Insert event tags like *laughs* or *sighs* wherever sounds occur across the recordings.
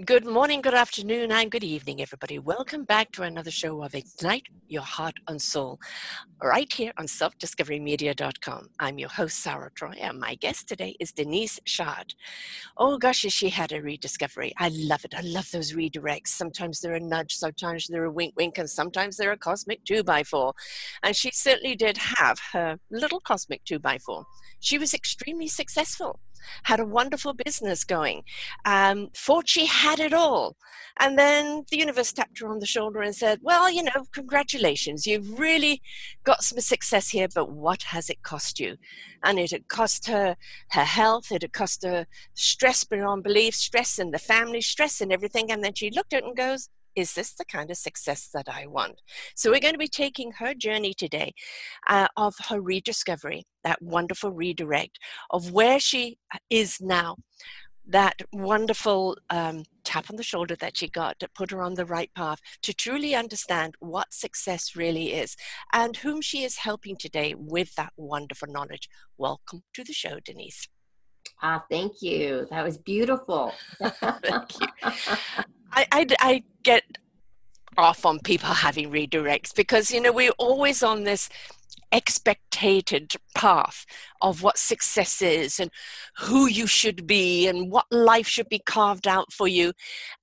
Good morning, good afternoon, and good evening, everybody. Welcome back to another show of Ignite Your Heart and Soul, right here on selfdiscoverymedia.com. I'm your host, Sara Troy, and my guest today is Denise Shard. Oh gosh, she had a rediscovery. I love it. I love those redirects. Sometimes they're a nudge, sometimes they're a wink wink, and sometimes they're a cosmic two by four. And she certainly did have her little cosmic two by four. She was extremely successful had a wonderful business going. Um, thought she had it all. And then the universe tapped her on the shoulder and said, Well, you know, congratulations. You've really got some success here, but what has it cost you? And it had cost her her health, it had cost her stress beyond belief, stress in the family, stress in everything. And then she looked at it and goes, is this the kind of success that I want? So, we're going to be taking her journey today uh, of her rediscovery, that wonderful redirect of where she is now, that wonderful um, tap on the shoulder that she got to put her on the right path to truly understand what success really is and whom she is helping today with that wonderful knowledge. Welcome to the show, Denise. Ah, thank you. That was beautiful. *laughs* thank you. *laughs* I, I, I get off on people having redirects because you know we're always on this expected path of what success is and who you should be and what life should be carved out for you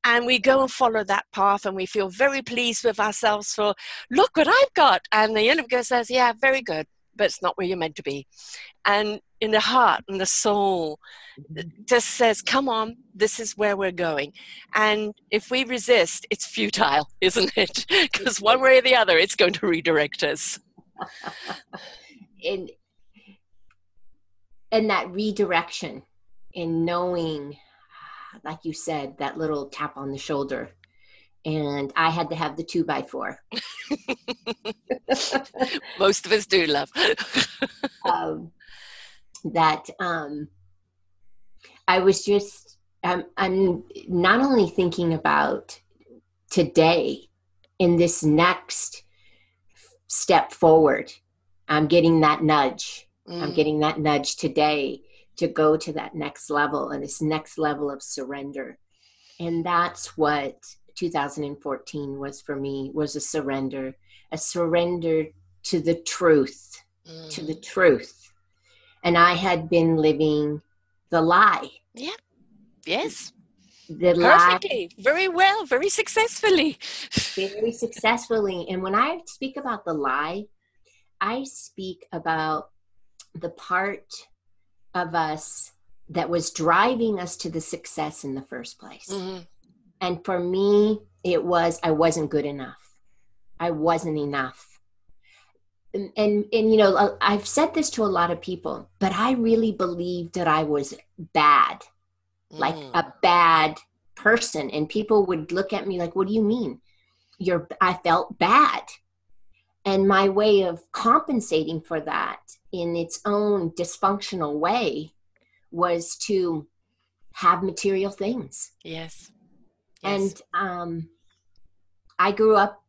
and we go and follow that path and we feel very pleased with ourselves for look what i've got and the universe says yeah very good but it's not where you're meant to be. And in the heart and the soul just says, come on, this is where we're going. And if we resist, it's futile, *laughs* isn't it? *laughs* Because one way or the other, it's going to redirect us. *laughs* in, and that redirection in knowing, like you said, that little tap on the shoulder and I had to have the two by four. Most of us do, love. um, that um, I was just, um, I'm not only thinking about today in this next step forward, I'm getting that nudge. Mm. I'm getting that nudge today to go to that next level and this next level of surrender. And that's what 2014 was for me was a surrender, a surrender to the truth, mm. to the mm. truth. And I had been living the lie. Yeah. Yes. The Perfectly. Lie, very well, very successfully. very successfully. And when I speak about the lie, I speak about the part of us that was driving us to the success in the first place. Mm-hmm. And for me, it was I wasn't good enough. I wasn't enough. And, and, you know, I've said this to a lot of people, but I really believed that I was bad, mm. like a bad person. And people would look at me like, "What do you mean? You're?" I felt bad, and my way of compensating for that in its own dysfunctional way was to have material things. Yes. And um, I grew up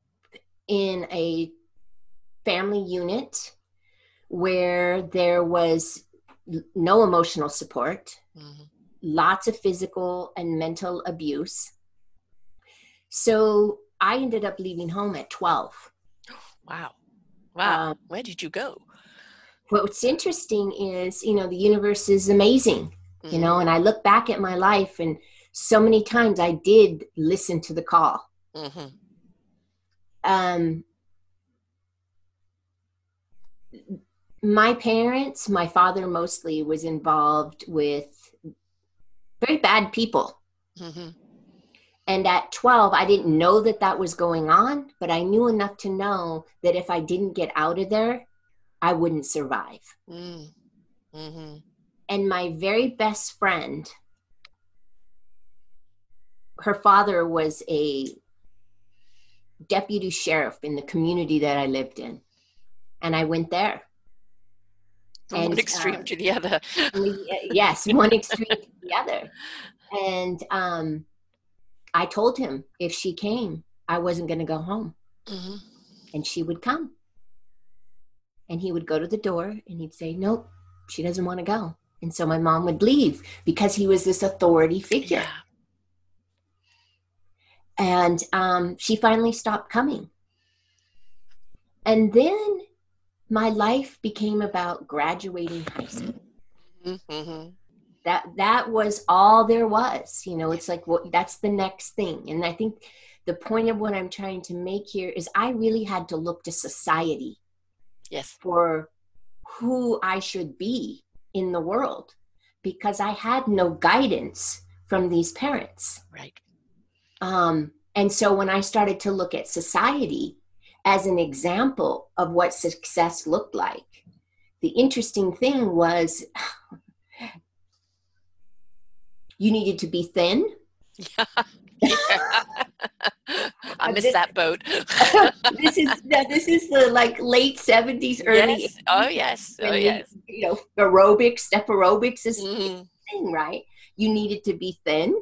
in a family unit where there was no emotional support, mm-hmm. lots of physical and mental abuse. So I ended up leaving home at 12. Wow. Wow. Um, Where did you go? What's interesting is, you know, the universe is amazing, mm-hmm. you know, and I look back at my life and so many times I did listen to the call. Mm-hmm. Um, my parents, my father mostly, was involved with very bad people. Mm-hmm. And at 12, I didn't know that that was going on, but I knew enough to know that if I didn't get out of there, I wouldn't survive. Mm. Mm-hmm. And my very best friend her father was a deputy sheriff in the community that I lived in. And I went there. From one extreme uh, to the other. yes, one extreme to the other. And um, I told him if she came, I wasn't going to go home. Mm-hmm. And she would come. And he would go to the door and he'd say, Nope, she doesn't want to go. And so my mom would leave because he was this authority figure. Yeah. And um, she finally stopped coming. And then my life became about graduating high school. Mm-hmm. That that was all there was. You know, it's like well, that's the next thing. And I think the point of what I'm trying to make here is I really had to look to society. Yes. For who I should be in the world because I had no guidance from these parents. Right. Um, and so when I started to look at society as an example of what success looked like, the interesting thing was *sighs* you needed to be thin. Yeah. *laughs* I missed this, that boat. *laughs* this is this is the like late seventies, early. Yes. Oh yes. Oh yes. You know, aerobics, step aerobics is mm-hmm. thing, right? You needed to be thin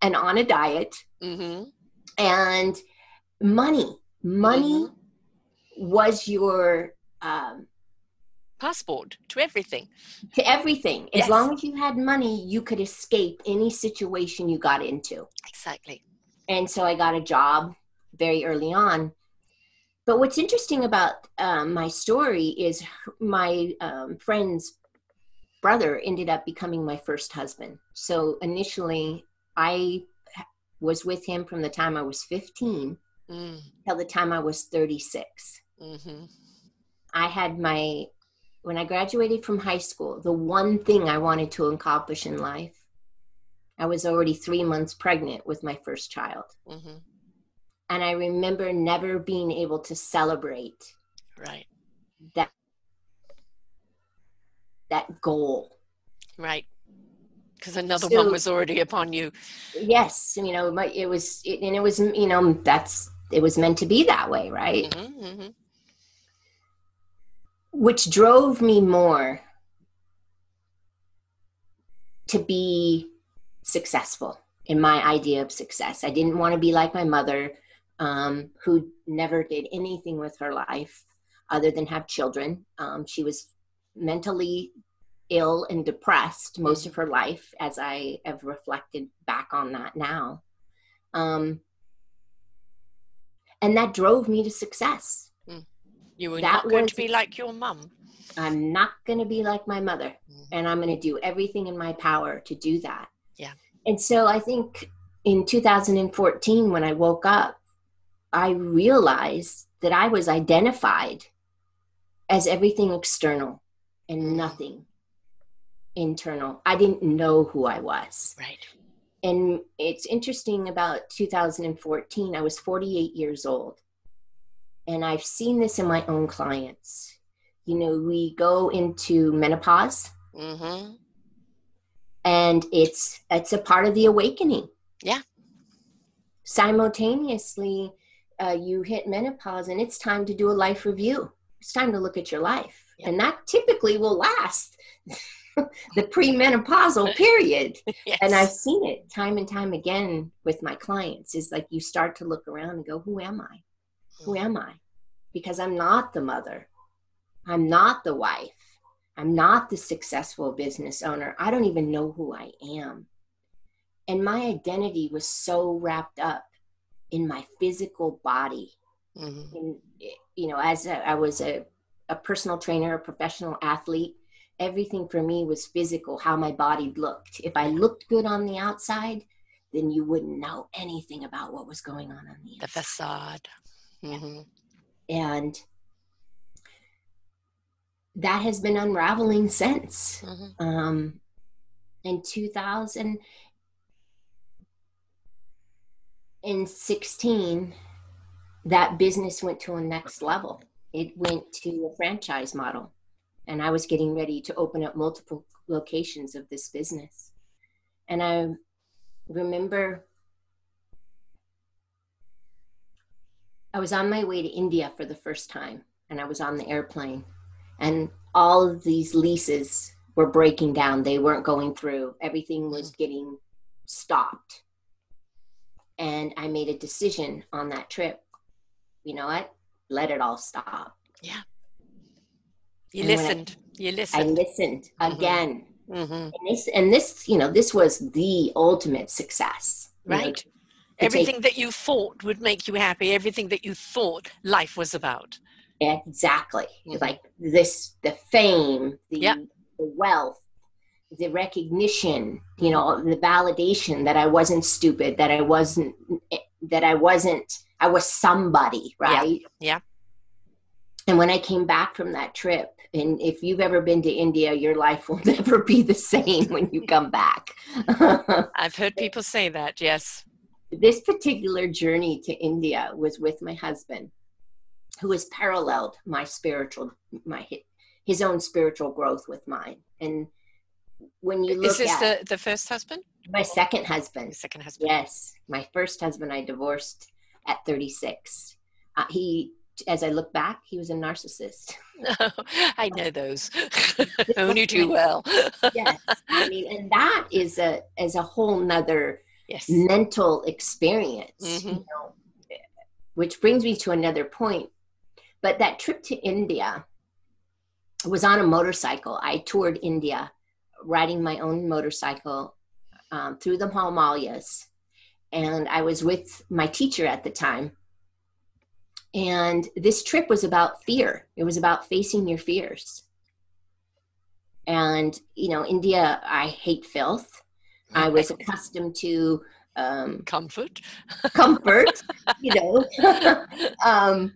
and on a diet. Mm-hmm and money money mm-hmm. Was your um, passport to everything to everything as yes. long as you had money you could escape any situation you got into exactly and so i got a job very early on but what's interesting about um, my story is my um, friend's brother ended up becoming my first husband so initially i was with him from the time I was 15 mm. till the time I was 36. Mm-hmm. I had my, when I graduated from high school, the one thing I wanted to accomplish in life, I was already three months pregnant with my first child. Mm-hmm. And I remember never being able to celebrate right that that goal. Right because another so, one was already upon you yes you know it was it, and it was you know that's it was meant to be that way right mm-hmm, mm-hmm. Which drove me more to be successful in my idea of success i didn't want to be like my mother um, who never did anything with her life other than have children um, she was mentally ill and depressed most of her life as I have reflected back on that now. Um, and that drove me to success. You were that not going was, to be like your mum. I'm not going to be like my mother. Mm. And I'm going to do everything in my power to do that. Yeah. And so I think in 2014, when I woke up, I realized that I was identified as everything external and mm. nothing internal. I didn't know who I was. Right. And it's interesting about 2014, I was 48 years old. And I've seen this in my own clients. You know, we go into menopause. Mm-hmm. And it's it's a part of the awakening. Yeah. Simultaneously, uh, you hit menopause and it's time to do a life review. It's time to look at your life. And that typically will last *laughs* the premenopausal *laughs* period. yes. And I've seen it time and time again with my clients is like you start to look around and go, who am I? Who am I? Because I'm not the mother. I'm not the wife. I'm not the successful business owner. I don't even know who I am. And my identity was so wrapped up in my physical body. Mm-hmm. And, you know, as a, I was a, a personal trainer, a professional athlete, everything for me was physical, how my body looked. If I looked good on the outside, then you wouldn't know anything about what was going on on the inside. The facade. Mm-hmm. And that has been unraveling since. Mm-hmm. Um, in 2016, that business went to a next level. It went to a franchise model and I was getting ready to open up multiple locations of this business. And I remember I was on my way to India for the first time, and I was on the airplane, and all of these leases were breaking down. They weren't going through. Everything was getting stopped. And I made a decision on that trip. You know what? Let it all stop. Yeah. You And when I- listened. I listened. listened Mhm. again. hmm And this, and this, you know, this was the ultimate success. you Right. Take- Everything that you thought would make you happy, everything that you thought life was about. exactly. Mhm. Like this, the fame, the, Yep. the wealth, the recognition, you know, the validation that I wasn't stupid, that I wasn't, that I wasn't, I was somebody, right? yeah. And when I came back from that trip, and if you've ever been to India, your life will *laughs* never be the same when you come back. *laughs* I've heard people say that, yes. This particular journey to India was with my husband, who has paralleled my spiritual, my his own spiritual growth with mine. And when you look Is this at the, the first husband? my second husband, second husband? yes, my first husband I divorced at 36. Uh, he, as I look back, he was a narcissist. *laughs* *laughs* I know those. *laughs* Only too well. yes, I mean, and that is a is a whole nother yes. mental experience Mhm. you know which brings me to another point. But that trip to india was on a motorcycle. I toured india riding my own motorcycle um, through the himalayas. And i was with my teacher at the time. And this trip was about fear. It was about facing your fears. And you know india i hate filth I *laughs* was accustomed to um, Comfort. *laughs* comfort, you know. *laughs* um,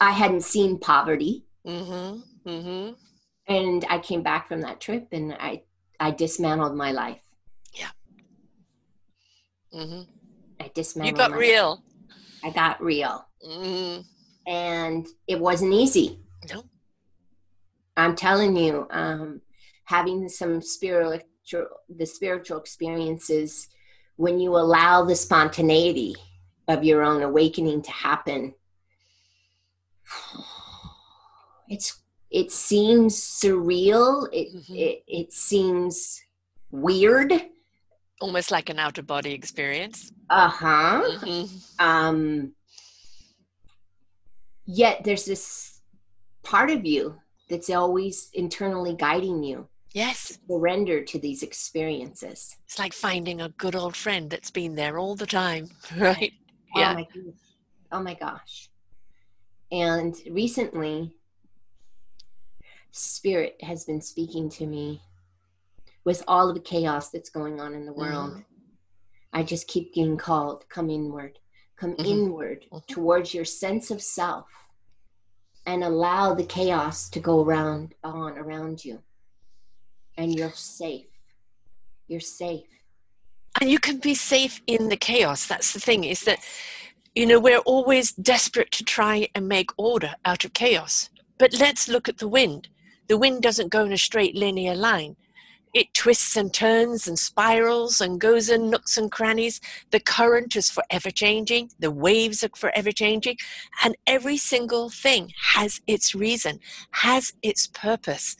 I hadn't seen poverty, Mm-hmm. Mm-hmm. and I came back from that trip, and I I dismantled my life. Yeah. Mm-hmm. I dismantled. You got real. I got real, Mm. and it wasn't easy. No. I'm telling you, um, having some spiritual the spiritual experiences when you allow the spontaneity of your own awakening to happen *sighs* it's it seems surreal it Mhm. it, it seems weird Almost like an out of body experience. uh-huh Mhm. um yet there's this part of you that's always internally guiding you Yes. surrender to these experiences. It's like finding a good old friend that's been there all the time, *laughs* right? Oh Yeah. my. Oh my gosh. And recently, Spirit has been speaking to me with all of the chaos that's going on in the world. Mhm. I just keep getting called, come inward, come Mhm. inward Mhm. towards your sense of self and allow the chaos to go around on around you. And you're safe. You're safe. And you can be safe in the chaos. That's the thing, is that, you know, we're always desperate to try and make order out of chaos. But let's look at the wind. The wind doesn't go in a straight linear line. It twists and turns and spirals and goes in nooks and crannies. The current is forever changing. The waves are forever changing. And every single thing has its reason, has its purpose.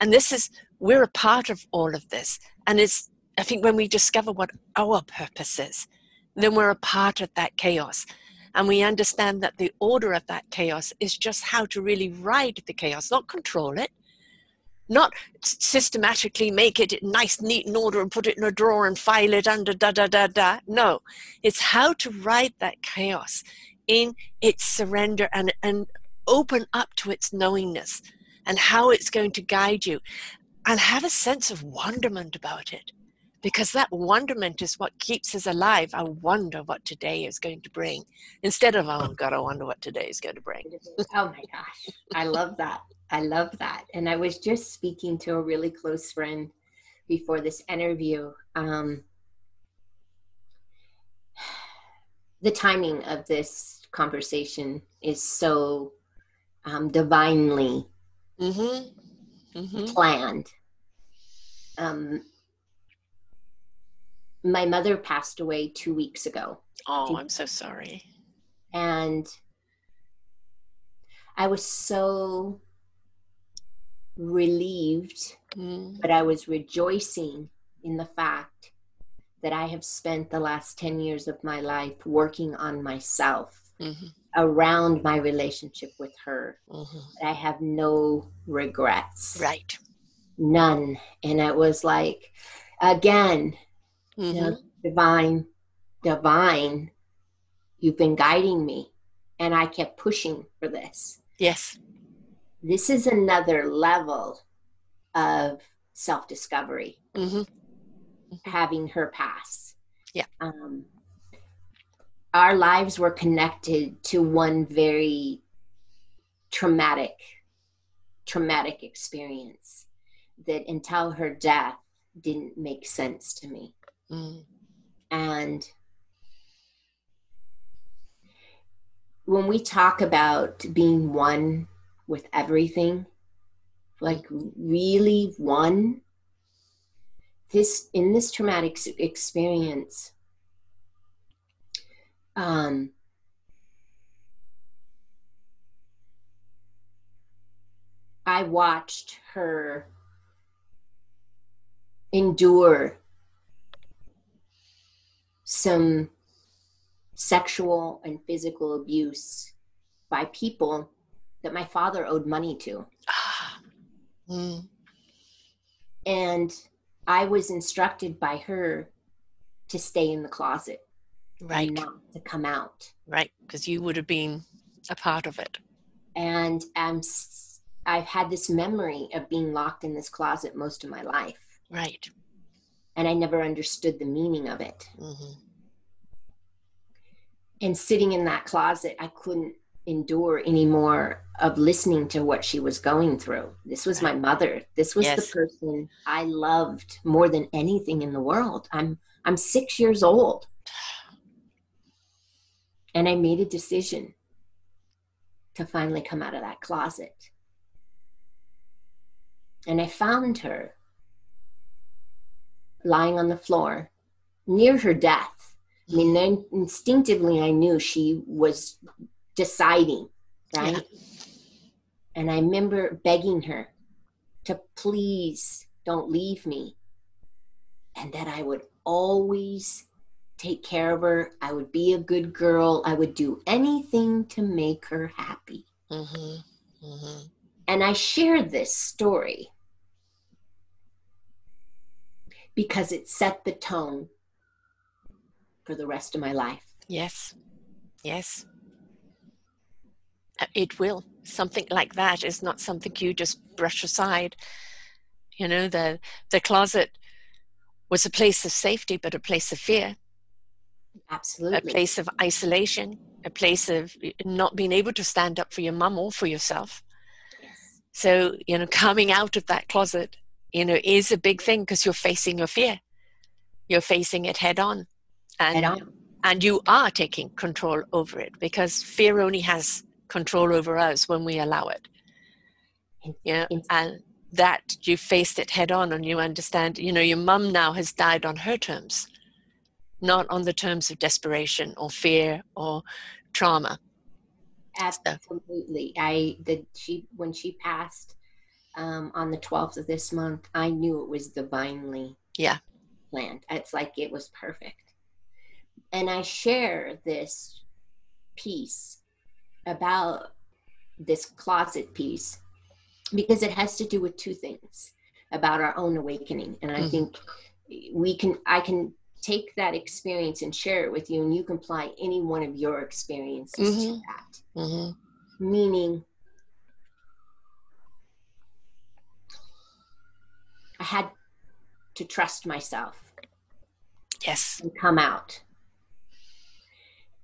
And this is, we're a part of all of this. And it's, I think when we discover what our purpose is, then we're a part of that chaos. And we understand that the order of that chaos is just how to really ride the chaos, not control it, not systematically make it nice, neat, and order and put it in a drawer and file it under da da da da. No, it's how to ride that chaos in its surrender and, and open up to its knowingness and how it's going to guide you and have a sense of wonderment about it because that wonderment is what keeps us alive. I wonder what today is going to bring instead of, oh God, I wonder what today is going to bring. *laughs* Oh my gosh. I love that. I love that. And I was just speaking to a really close friend before this interview. Um, *sighs* the timing of this conversation is so um, divinely Mm-hmm. Mm-hmm. planned. Um, my mother passed away two weeks ago. Oh, I'm so sorry. and I was so relieved, Mm. but I was rejoicing in the fact that I have spent the last 10 years of my life working on myself Mhm. Around my relationship with her. Mhm. I have no regrets, Right. none. And it was like, again, you know, Mhm. divine, divine, you've been guiding me. And I kept pushing for this. Yes. This is another level of self discovery, hmm having her pass. Yeah. Um, our lives were connected to one very traumatic, traumatic experience that until her death didn't make sense to me. Mm. And when we talk about being one with everything, like really one, this in this traumatic experience, um, I watched her endure some sexual and physical abuse by people that my father owed money to. *sighs* Mm. And I was instructed by her to stay in the closet Right. to come out. Right. Because you would have been a part of it. And um, I've had this memory of being locked in this closet most of my life. Right. And I never understood the meaning of it. hmm And sitting in that closet, I couldn't endure anymore of listening to what she was going through. This was my mother. This was Yes. the person I loved more than anything in the world. I'm I'm 6 years old. And I made a decision to finally come out of that closet. And I found her lying on the floor near her death. I mean, then instinctively I knew she was deciding, right? Yeah. And I remember begging her to please don't leave me and that I would always take care of her. I would be a good girl. I would do anything to make her happy. hmm hmm And I share this story because it set the tone for the rest of my life. Yes. Yes. Uh, It will. Something like that is not something you just brush aside. You know, the the closet was a place of safety, but a place of fear, a place of isolation, a place of not being able to stand up for your mum or for yourself. Yes. So, you know, coming out of that closet, you know, is a big thing because you're facing your fear. You're facing it head on. And Head on. and you are taking control over it because fear only has control over us when we allow it. In- You know, and that you faced it head on and you understand, you know, your mum now has died on her terms, not on the terms of desperation or fear or trauma. Absolutely. I the she when she passed um, on the twelfth of this month, I knew it was divinely Yeah. planned. It's like it was perfect. And I share this piece about this closet piece because it has to do with two things about our own awakening. And I Mhm. think we can I can take that experience and share it with you and you can apply any one of your experiences to Mhm. that hmm meaning I had to trust myself Yes. and come out.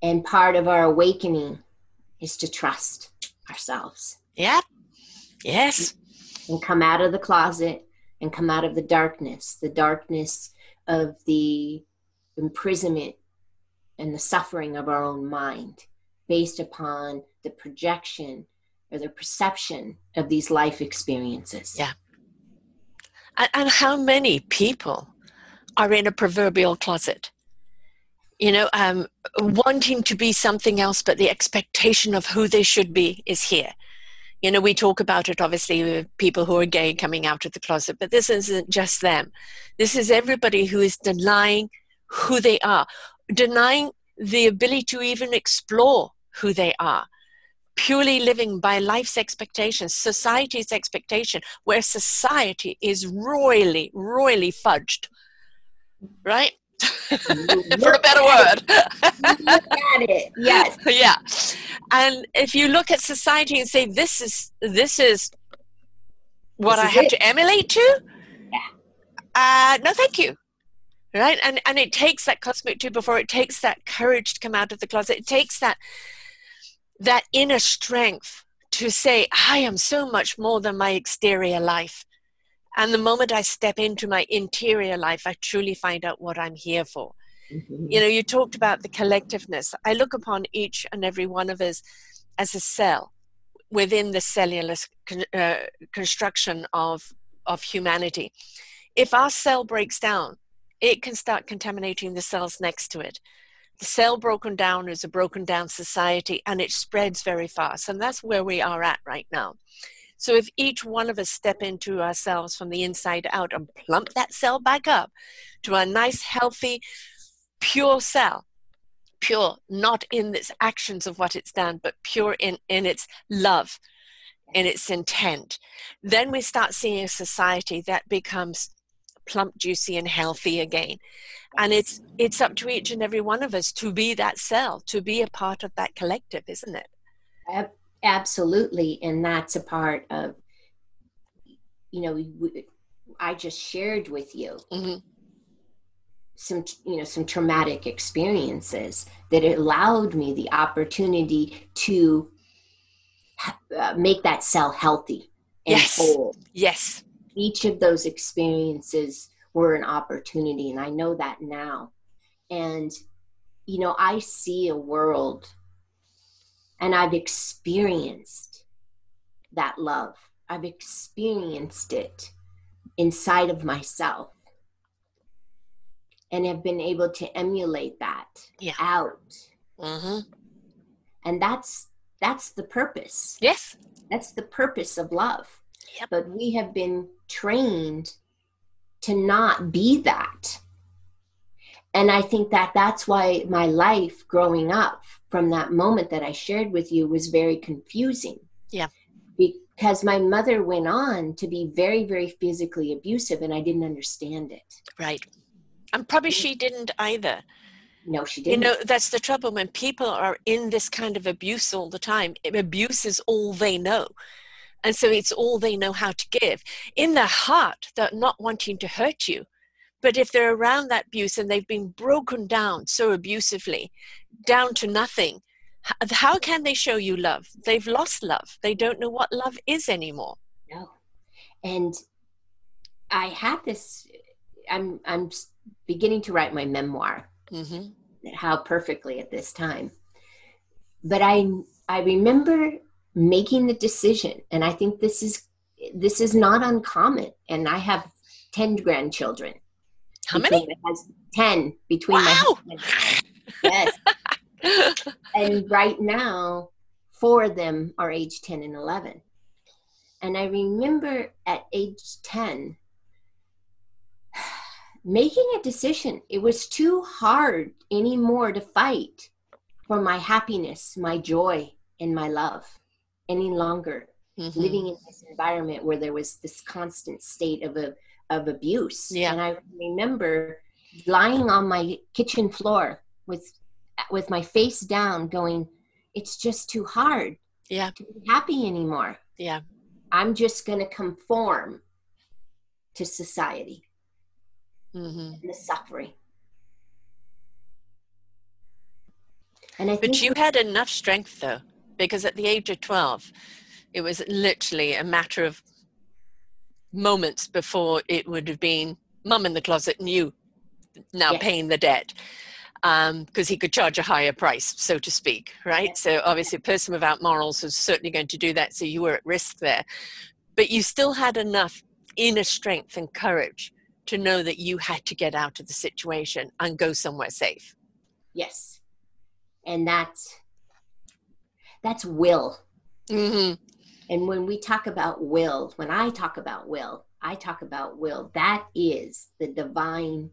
And part of our awakening is to trust ourselves Yeah. Yes. and come out of the closet and come out of the darkness, the darkness of the imprisonment and the suffering of our own mind based upon the projection or the perception of these life experiences. Yeah. And, how many people are in a proverbial closet? You know, um, wanting to be something else, but the expectation of who they should be is here. You know, we talk about it obviously with people who are gay coming out of the closet, but this isn't just them. This is everybody who is denying who they are, denying the ability to even explore who they are purely living by life's expectations, society's expectation, where society is royally, royally fudged. Right? *laughs* For a better word. at it. Yes. *laughs* Yeah. And if you look at society and say this is this is what This I is have it. to emulate to, Yeah. uh, no, thank you. Right, and and it takes that cosmic two before it takes that courage to come out of the closet. It takes that that inner strength to say, I am so much more than my exterior life. And the moment I step into my interior life, I truly find out what I'm here for. Mhm. You know, you talked about the collectiveness. I look upon each and every one of us as a cell within the cellular uh, construction of, of humanity. If our cell breaks down, it can start contaminating the cells next to it. The cell broken down is a broken down society and it spreads very fast. And that's where we are at right now. So if each one of us step into ourselves from the inside out and plump that cell back up to a nice, healthy, pure cell, pure, not in its actions of what it's done, but pure in, in its love, in its intent, then we start seeing a society that becomes plump, juicy, and healthy again. And it's it's up to each and every one of us to be that cell, to be a part of that collective, isn't it? Ab- absolutely and that's a part of you know we, we- i just shared with you hmm some you know some traumatic experiences that allowed me the opportunity to uh, make that cell healthy and Yes. whole Yes. each of those experiences were an opportunity and i know that now and you know i see a world and i've experienced that love i've experienced it inside of myself and have been able to emulate that Yeah. out hmm and that's that's the purpose Yes. that's the purpose of love. Yep. But we have been trained to not be that. And I think that that's why my life growing up from that moment that I shared with you was very confusing. Yeah. Because my mother went on to be very, very physically abusive and I didn't understand it. Right. And probably she didn't either. No, she didn't. You know, that's the trouble when people are in this kind of abuse all the time. Abuse is all they know. And so it's all they know how to give. In their heart, they're not wanting to hurt you. But if they're around that abuse and they've been broken down so abusively, down to nothing, how can they show you love? They've lost love. They don't know what love is anymore. No. And I had this I'm I'm beginning to write my memoir. hmm how perfectly at this time. But I I remember making the decision and I think this is this is not uncommon and I have 10 grandchildren. How many? my 10 between my Wow! husband. Yes. *laughs* and right now four of them are age 10 and 11 and i remember at age 10 *sighs* making a decision it was too hard anymore to fight for my happiness my joy and my love any longer Mhm. living in this environment where there was this constant state of a, of abuse. Yeah. And I remember lying on my kitchen floor with with my face down going, it's just too hard Yeah. to be happy anymore. Yeah. I'm just gonna conform to society mm-hmm. and the suffering. And I think But you had enough strength though, because at the age of 12, it was literally a matter of moments before it would have been mum in the closet and you now Yes. paying the debt. Because he could charge a higher price, so to speak, right? Yes. So obviously, a person without morals was certainly going to do that. So you were at risk there. But you still had enough inner strength and courage to know that you had to get out of the situation and go somewhere safe. yes. And that's that's will. hmm And when we talk about will, when I talk about will, I talk about will. That is the divine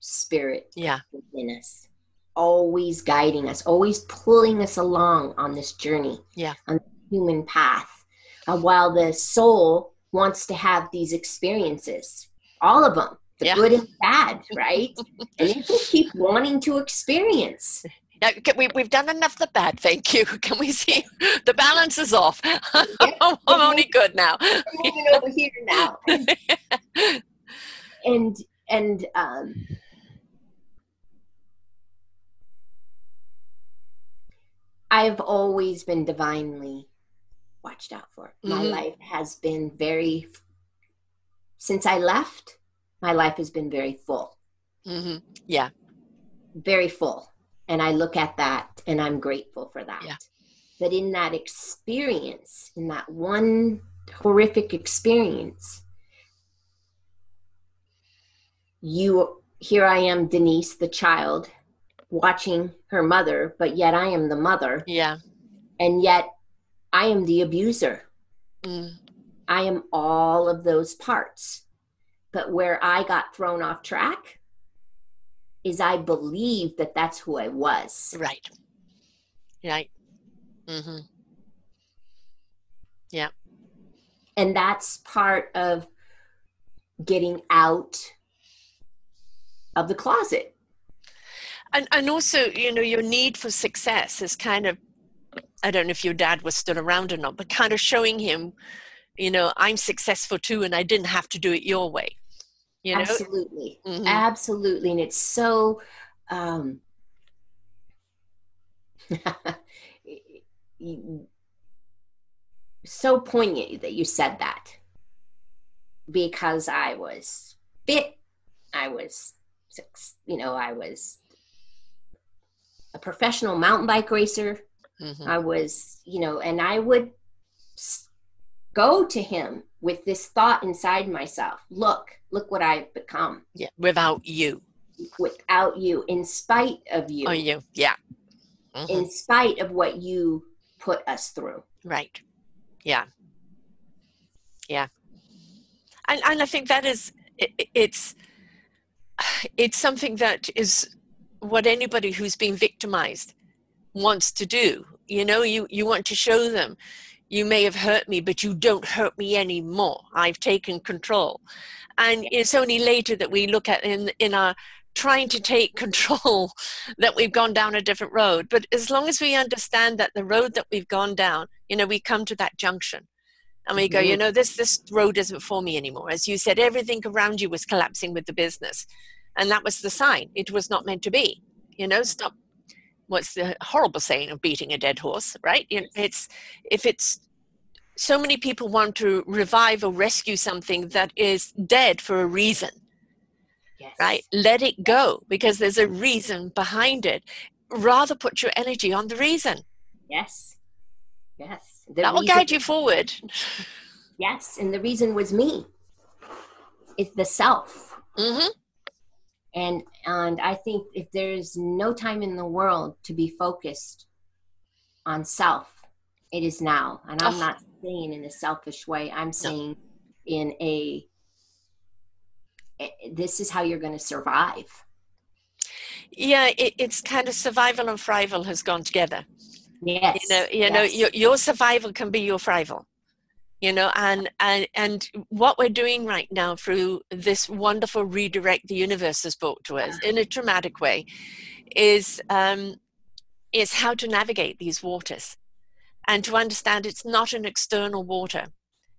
spirit yeah. within us, always guiding us, always pulling us along on this journey, yeah. on the human path. Uh, while the soul wants to have these experiences, all of them, the Yeah. good and bad, right? and they just keep wanting to experience. *laughs* Now, can we, we've done enough of the bad, thank you. *laughs* Can we see the balance is off? *laughs* I'm only good now. We're moving over here now. *laughs* and and um I've always been divinely watched out for. My Mhm. life has been very since I left, my life has been very full. hmm Yeah, Very full. And I look at that and I'm grateful for that. Yeah. But in that experience, in that one horrific experience, you here I am, Denise, the child, watching her mother, but yet I am the mother, yeah. and yet I am the abuser. Mm. I am all of those parts. But where I got thrown off track is I believed that that's who I was. Right. Right. hmm Yeah. And that's part of getting out of the closet. And and also, you know, your need for success is kind of I don't know if your dad was still around or not, but kind of showing him, you know, I'm successful too and I didn't have to do it your way. You know? Absolutely. Mhm. Absolutely. And it's so um *laughs* so poignant that you said that because I was fit, I was, suc- you know, I was a professional mountain bike racer. Mhm. I was, you know, and I would go to him with this thought inside myself look, look what I've become Yeah. Without you. without you, in spite of you, Oh you. Yeah. Mhm. in spite of what you put us through. Right. Yeah. Yeah. And and I think that is i- i- it's it's something that is what anybody who's been victimized wants to do. You know, you you want to show them you may have hurt me, but you don't hurt me anymore. I've taken control. And it's only later that we look at in in our trying to take *laughs* control that we've gone down a different road. But as long as we understand that the road that we've gone down, you know, we come to that junction and we go, you Mhm. know, this this road isn't for me anymore. As you said, everything around you was collapsing with the business. And that was the sign. It was not meant to be. You know, stop what's the horrible saying of beating a dead horse, right? You know, it's if it's so many people want to revive or rescue something that is dead for a reason Yes. right? Let it go because there's a reason behind it. Rather put your energy on the reason. Yes. Yes. The That will guide you forward. *laughs* Yes. And the reason was me. It's the self. hmm And and I think if there's no time in the world to be focused on self, it is now. And I'm Oh. not saying in a selfish way. I'm saying in a eh, this is how you're going to survive. Yeah, it, it's kind of survival and thrival has gone together. Yes. You know, you know, your, your survival can be your thrival. You know, and, and and what we're doing right now through this wonderful redirect the universe has brought to us in a dramatic way is um, is how to navigate these waters and to understand it's not an external water.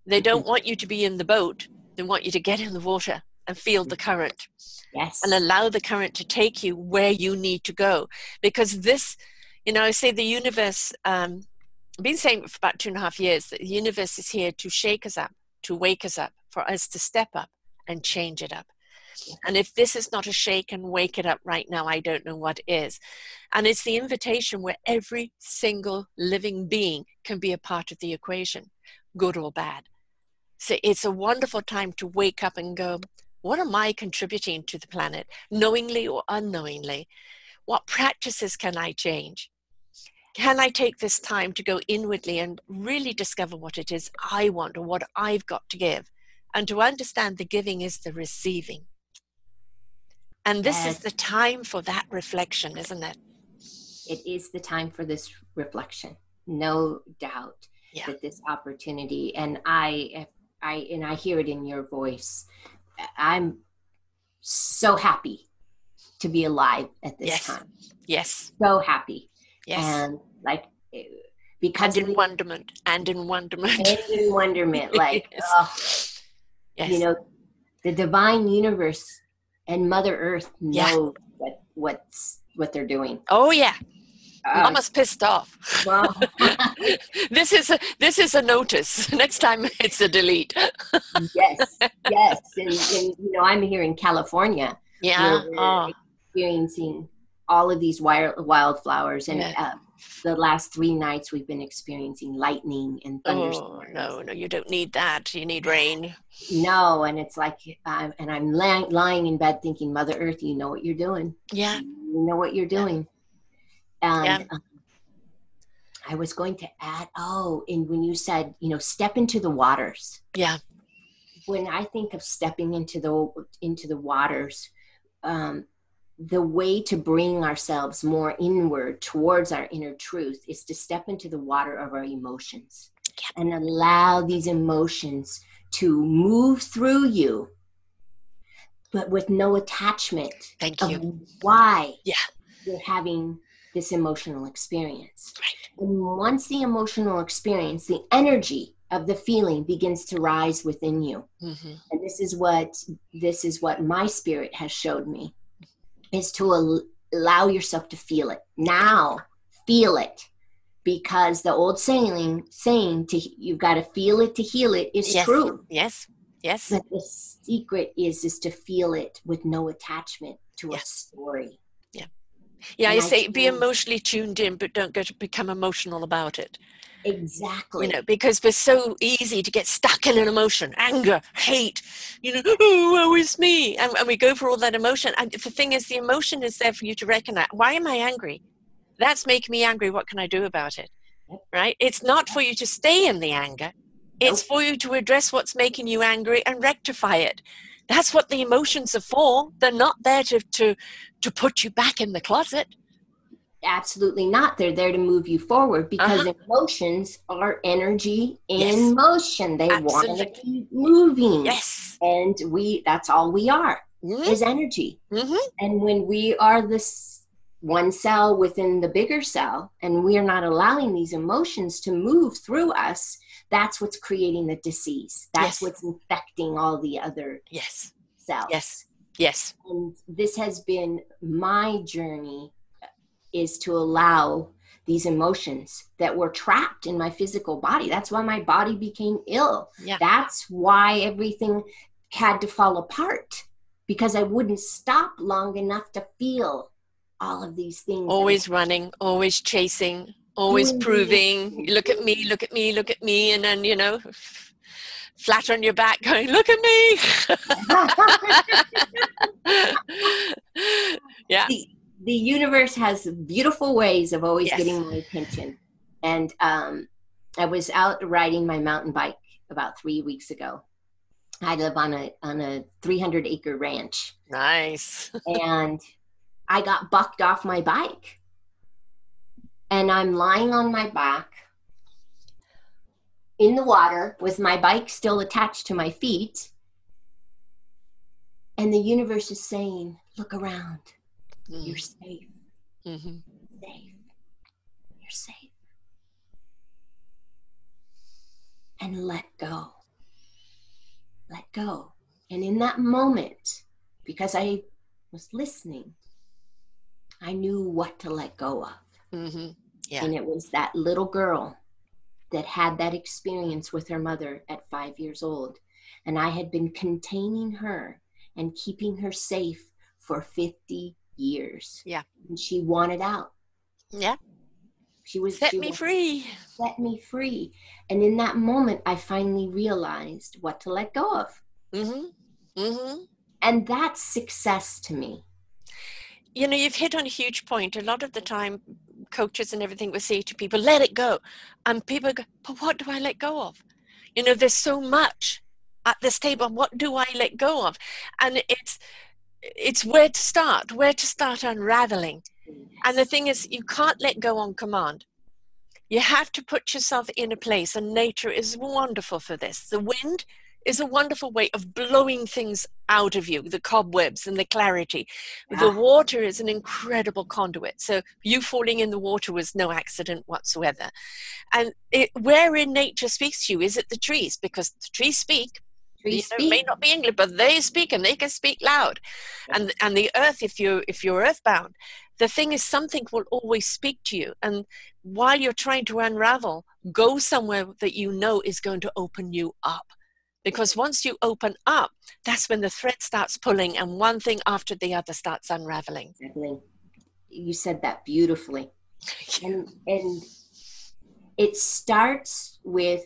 They don't want you to be in the boat, they want you to get in the water and feel the current yes. and allow the current to take you where you need to go. Because this, you know, I say the universe, um, I've been saying for about two and a half years that the universe is here to shake us up, to wake us up, for us to step up and change it up. And if this is not a shake and wake it up right now, I don't know what is. And it's the invitation where every single living being can be a part of the equation, good or bad. So it's a wonderful time to wake up and go, what am I contributing to the planet, knowingly or unknowingly? What practices can I change? can I take this time to go inwardly and really discover what it is I want or what I've got to give? And to understand the giving is the receiving. And this yes. is the time for that reflection, isn't it? It is the time for this reflection, no doubt. Yeah. That this opportunity, and I, I, and I hear it in your voice. I'm so happy to be alive at this yes. time. Yes. So happy. Yes. And like because and in the, wonderment and in wonderment and in wonderment *laughs* like yes. Oh, yes. you know the divine universe and mother earth know yeah. what what's what they're doing oh yeah uh, Mama's pissed off. Well, *laughs* this is a this is a notice. *laughs* Next time it's a delete. *laughs* yes, yes, and, and, you know I'm here in California. Yeah, oh. experiencing all of these wild, wildflowers and yeah. uh, the last three nights we've been experiencing lightning and oh, thunderstorms. Oh, no, no, you don't need that. You need rain. No, and it's like, um, and I'm lying, lying in bed thinking, Mother Earth, you know what you're doing. Yeah. You know what you're doing. And yeah. um, I was going to add, oh, and when you said, you know, step into the waters. Yeah. When I think of stepping into the into the waters, um, the way to bring ourselves more inward towards our inner truth is to step into the water of our emotions and allow these emotions to move through you but with no attachment Thank you. why yeah. you're having this emotional experience. Right. And once the emotional experience, the energy of the feeling begins to rise within you. Mm-hmm. And this is what this is what my spirit has showed me is to allow yourself to feel it. Now, feel it. Because the old saying, saying to you've got to feel it to heal it is yes. true. Yes. Yes. But the secret is is to feel it with no attachment to yes. a story. Yeah. Yeah, and I say be emotionally tuned in, but don't get to become emotional about it. Exactly. You know, because we're so easy to get stuck in an emotion, anger, hate, you know, oh, woe is me. And, and we go for all that emotion. And the thing is, the emotion is there for you to recognize. Why am I angry? That's making me angry. What can I do about it? Right? It's not for you to stay in the anger. It's for you to address what's making you angry and rectify it. That's what the emotions are for. They're not there to, to, to put you back in the closet absolutely not they're there to move you forward because uh-huh. emotions are energy in yes. motion they absolutely. want to keep moving yes and we that's all we are mm-hmm. is energy mm-hmm. and when we are this one cell within the bigger cell and we are not allowing these emotions to move through us that's what's creating the disease that's yes. what's infecting all the other yes cells yes yes and this has been my journey is to allow these emotions that were trapped in my physical body. That's why my body became ill. Yeah. That's why everything had to fall apart because I wouldn't stop long enough to feel all of these things. Always running, always chasing, always mm-hmm. proving. Look at me, look at me, look at me. And then, you know, flat on your back going, look at me. *laughs* *laughs* yeah the universe has beautiful ways of always yes. getting my attention. And um, I was out riding my mountain bike about three weeks ago. I live on a on a 300 acre ranch. Nice. *laughs* and I got bucked off my bike, and I'm lying on my back in the water with my bike still attached to my feet. And the universe is saying, "Look around." Mm. You're safe. Mm-hmm. Safe. You're safe. And let go. Let go. And in that moment, because I was listening, I knew what to let go of. Mm-hmm. Yeah. And it was that little girl that had that experience with her mother at five years old. And I had been containing her and keeping her safe for 50 years. Yeah. And she wanted out. Yeah. She was set she me free. Set me free. And in that moment I finally realized what to let go of. Mm-hmm. Mm-hmm. And that's success to me. You know, you've hit on a huge point. A lot of the time coaches and everything will say to people, let it go. And people go, but what do I let go of? You know, there's so much at this table. What do I let go of? And it's, it's where to start, where to start unraveling. And the thing is, you can't let go on command. You have to put yourself in a place, and nature is wonderful for this. The wind is a wonderful way of blowing things out of you, the cobwebs and the clarity. Yeah. The water is an incredible conduit. So you falling in the water was no accident whatsoever. And it, where in nature speaks to you? Is it the trees? Because the trees speak. You know, may not be English, but they speak and they can speak loud. Yeah. And and the earth, if you if you're earthbound, the thing is something will always speak to you. And while you're trying to unravel, go somewhere that you know is going to open you up because once you open up that's when the thread starts pulling and one thing after the other starts unraveling exactly. you said that beautifully *laughs* and and it starts with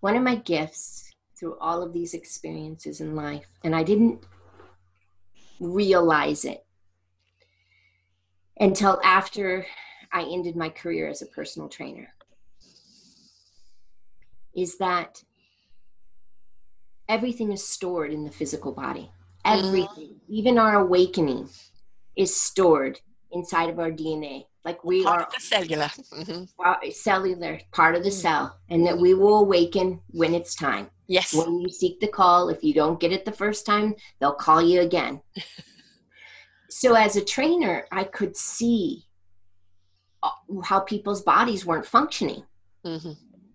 one of my gifts through all of these experiences in life and i didn't realize it until after i ended my career as a personal trainer is that everything is stored in the physical body. Everything, even our awakening, is stored inside of our DNA. Like we part are the cellular, mm-hmm. cellular part of the mm. cell, and that we will awaken when it's time. Yes. When you seek the call, if you don't get it the first time, they'll call you again. *laughs* so, as a trainer, I could see uh, how people's bodies weren't functioning. Mm-hmm.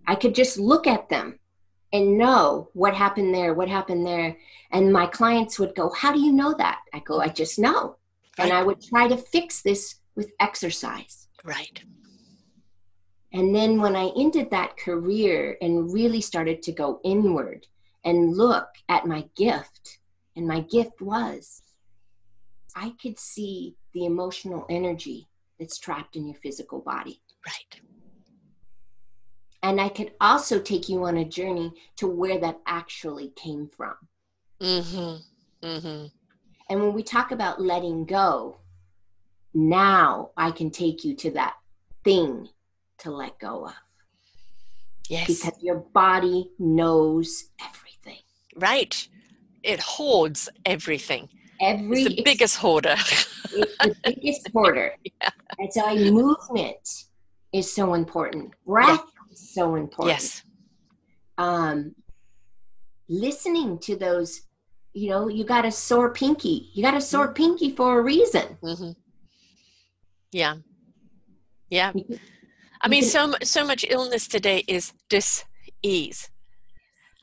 I could just look at them and know what happened there, what happened there. And my clients would go, How do you know that? I go, I just know. Right. And I would try to fix this with exercise. Right. And then when I ended that career and really started to go inward and look at my gift, and my gift was I could see the emotional energy that's trapped in your physical body. Right. And I could also take you on a journey to where that actually came from. Mm-hmm. Mm-hmm. And when we talk about letting go, now I can take you to that thing to let go of. Yes. Because your body knows everything. Right. It hoards everything. Every it's the biggest hoarder. *laughs* it's the biggest hoarder. *laughs* yeah. That's why movement is so important. Breath is so important. Yes. Um, listening to those, you know, you got a sore pinky. You got a sore mm-hmm. pinky for a reason. Mm-hmm. Yeah. Yeah. I mean, so so much illness today is dis-ease,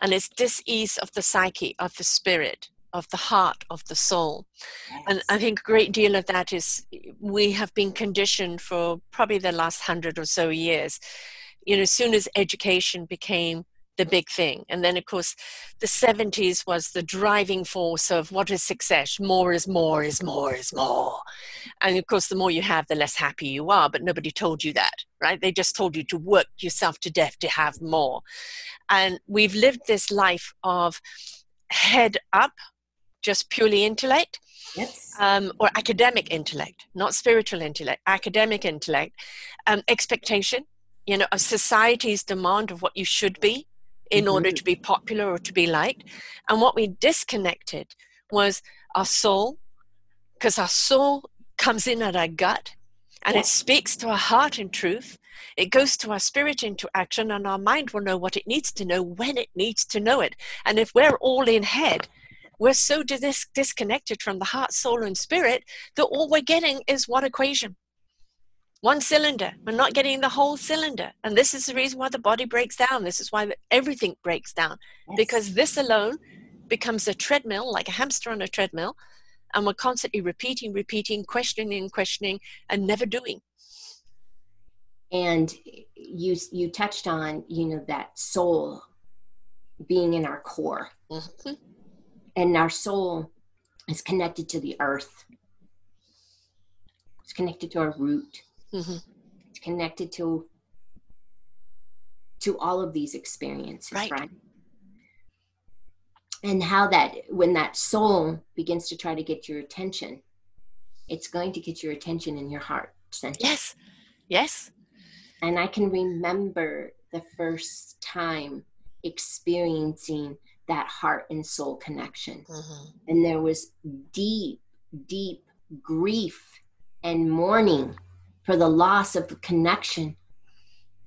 and it's dis-ease of the psyche, of the spirit, of the heart, of the soul. Yes. And I think a great deal of that is we have been conditioned for probably the last hundred or so years you know, as soon as education became the big thing. And then, of course, the 70s was the driving force of what is success? More is more is more is more. And of course, the more you have, the less happy you are. But nobody told you that, right? They just told you to work yourself to death to have more. And we've lived this life of head up, just purely intellect. Yes. Um, or academic intellect, not spiritual intellect, academic intellect, um, expectation, you know a society's demand of what you should be in mm-hmm. order to be popular or to be liked and what we disconnected was our soul because our soul comes in at our gut and yes. it speaks to our heart in truth it goes to our spirit into action and our mind will know what it needs to know when it needs to know it and if we're all in head we're so dis- disconnected from the heart soul and spirit that all we're getting is one equation one cylinder. We're not getting the whole cylinder. And this is the reason why the body breaks down. This is why everything breaks down. Yes. Because this alone becomes a treadmill, like a hamster on a treadmill. And we're constantly repeating, repeating, questioning, questioning, and never doing. And you you touched on, you know, that soul being in our core. Mm-hmm. And our soul is connected to the earth. It's connected to our root Mm-hmm. It's connected to to all of these experiences, right. right? And how that when that soul begins to try to get your attention, it's going to get your attention in your heart center. Yes. Yes. And I can remember the first time experiencing that heart and soul connection. Mm-hmm. And there was deep, deep grief and mourning for the loss of the connection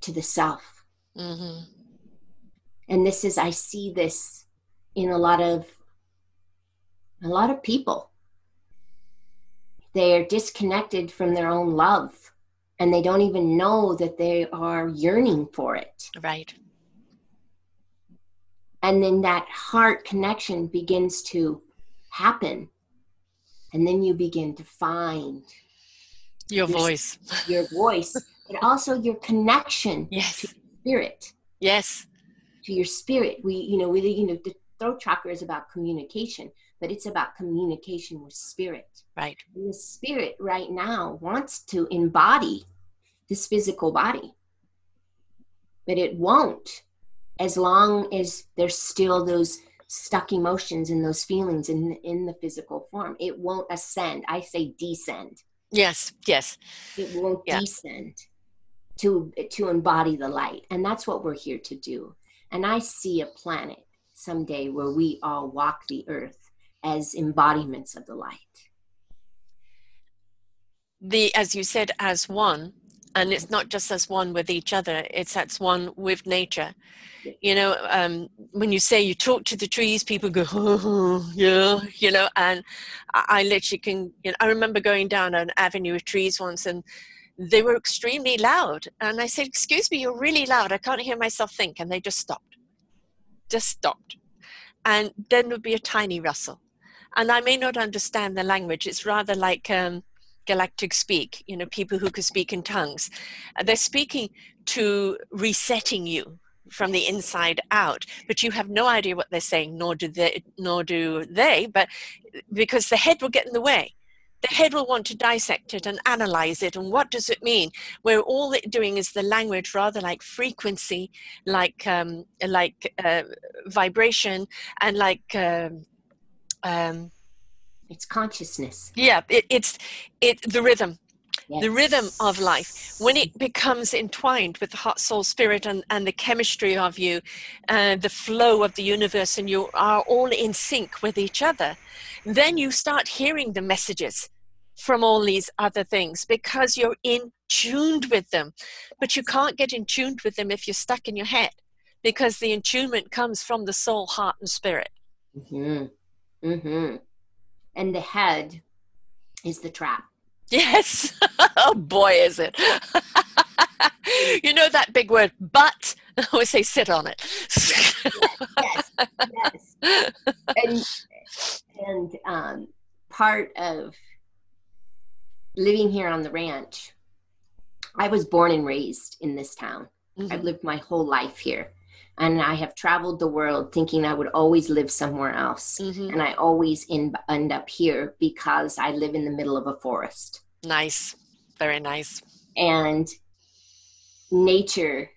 to the self. Mm-hmm. And this is, I see this in a lot of a lot of people. They are disconnected from their own love and they don't even know that they are yearning for it. Right. And then that heart connection begins to happen. And then you begin to find your, your voice. Your voice, but also your connection yes. to spirit. Yes. To your spirit. We, you know, we, you know, the throat chakra is about communication but it's about communication with spirit. Right. And the spirit right now wants to embody this physical body, but it won't as long as there's still those stuck emotions and those feelings in in the physical form. It won't ascend. I say descend. Yes, yes. It won't yeah. descend to to embody the light, and that's what we're here to do. And I see a planet someday where we all walk the earth as embodiments of the light. The, as you said, as one, and it's not just as one with each other, it's as one with nature. You know, um, when you say you talk to the trees, people go, oh, *laughs* yeah, you know, and I, I literally can, you know, I remember going down an avenue of trees once and they were extremely loud. And I said, Excuse me, you're really loud. I can't hear myself think. And they just stopped. Just stopped. And then would be a tiny rustle and I may not understand the language. It's rather like um, galactic speak, you know, people who could speak in tongues. Uh, they're speaking to resetting you from the inside out, but you have no idea what they're saying, nor do they, nor do they, but because the head will get in the way. The head will want to dissect it and analyze it, and what does it mean? Where all it's doing is the language, rather like frequency, like um, like uh, vibration, and like um, um, it's consciousness yeah it, it's it the rhythm yes. the rhythm of life when it becomes entwined with the heart soul spirit and, and the chemistry of you uh, the flow of the universe and you are all in sync with each other then you start hearing the messages from all these other things because you're in tuned with them but you can't get in tuned with them if you're stuck in your head because the attunement comes from the soul heart and spirit mm-hmm. Mm-hmm. And the head is the trap. Yes. *laughs* oh boy, is it. *laughs* you know that big word, but *laughs* I always say sit on it. yes, yes, yes. And, and um, part of living here on the ranch, I was born and raised in this town. Mm-hmm. I've lived my whole life here and I have traveled the world thinking I would always live somewhere else. Mm-hmm. And I always in, end up here because I live in the middle of a forest. Nice. Very nice. And nature,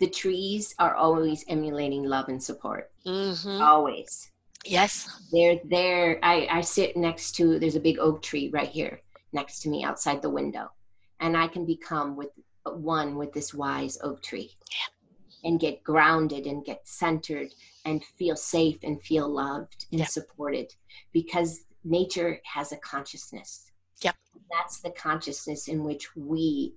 the trees are always emulating love and support. Mm-hmm. Always. Yes. They're there. I, I sit next to, there's a big oak tree right here next to me outside the window. And I can become with one with this wise oak tree. Yeah and get grounded and get centered and feel safe and feel loved and yep. supported because nature has a consciousness. Yep. That's the consciousness in which we,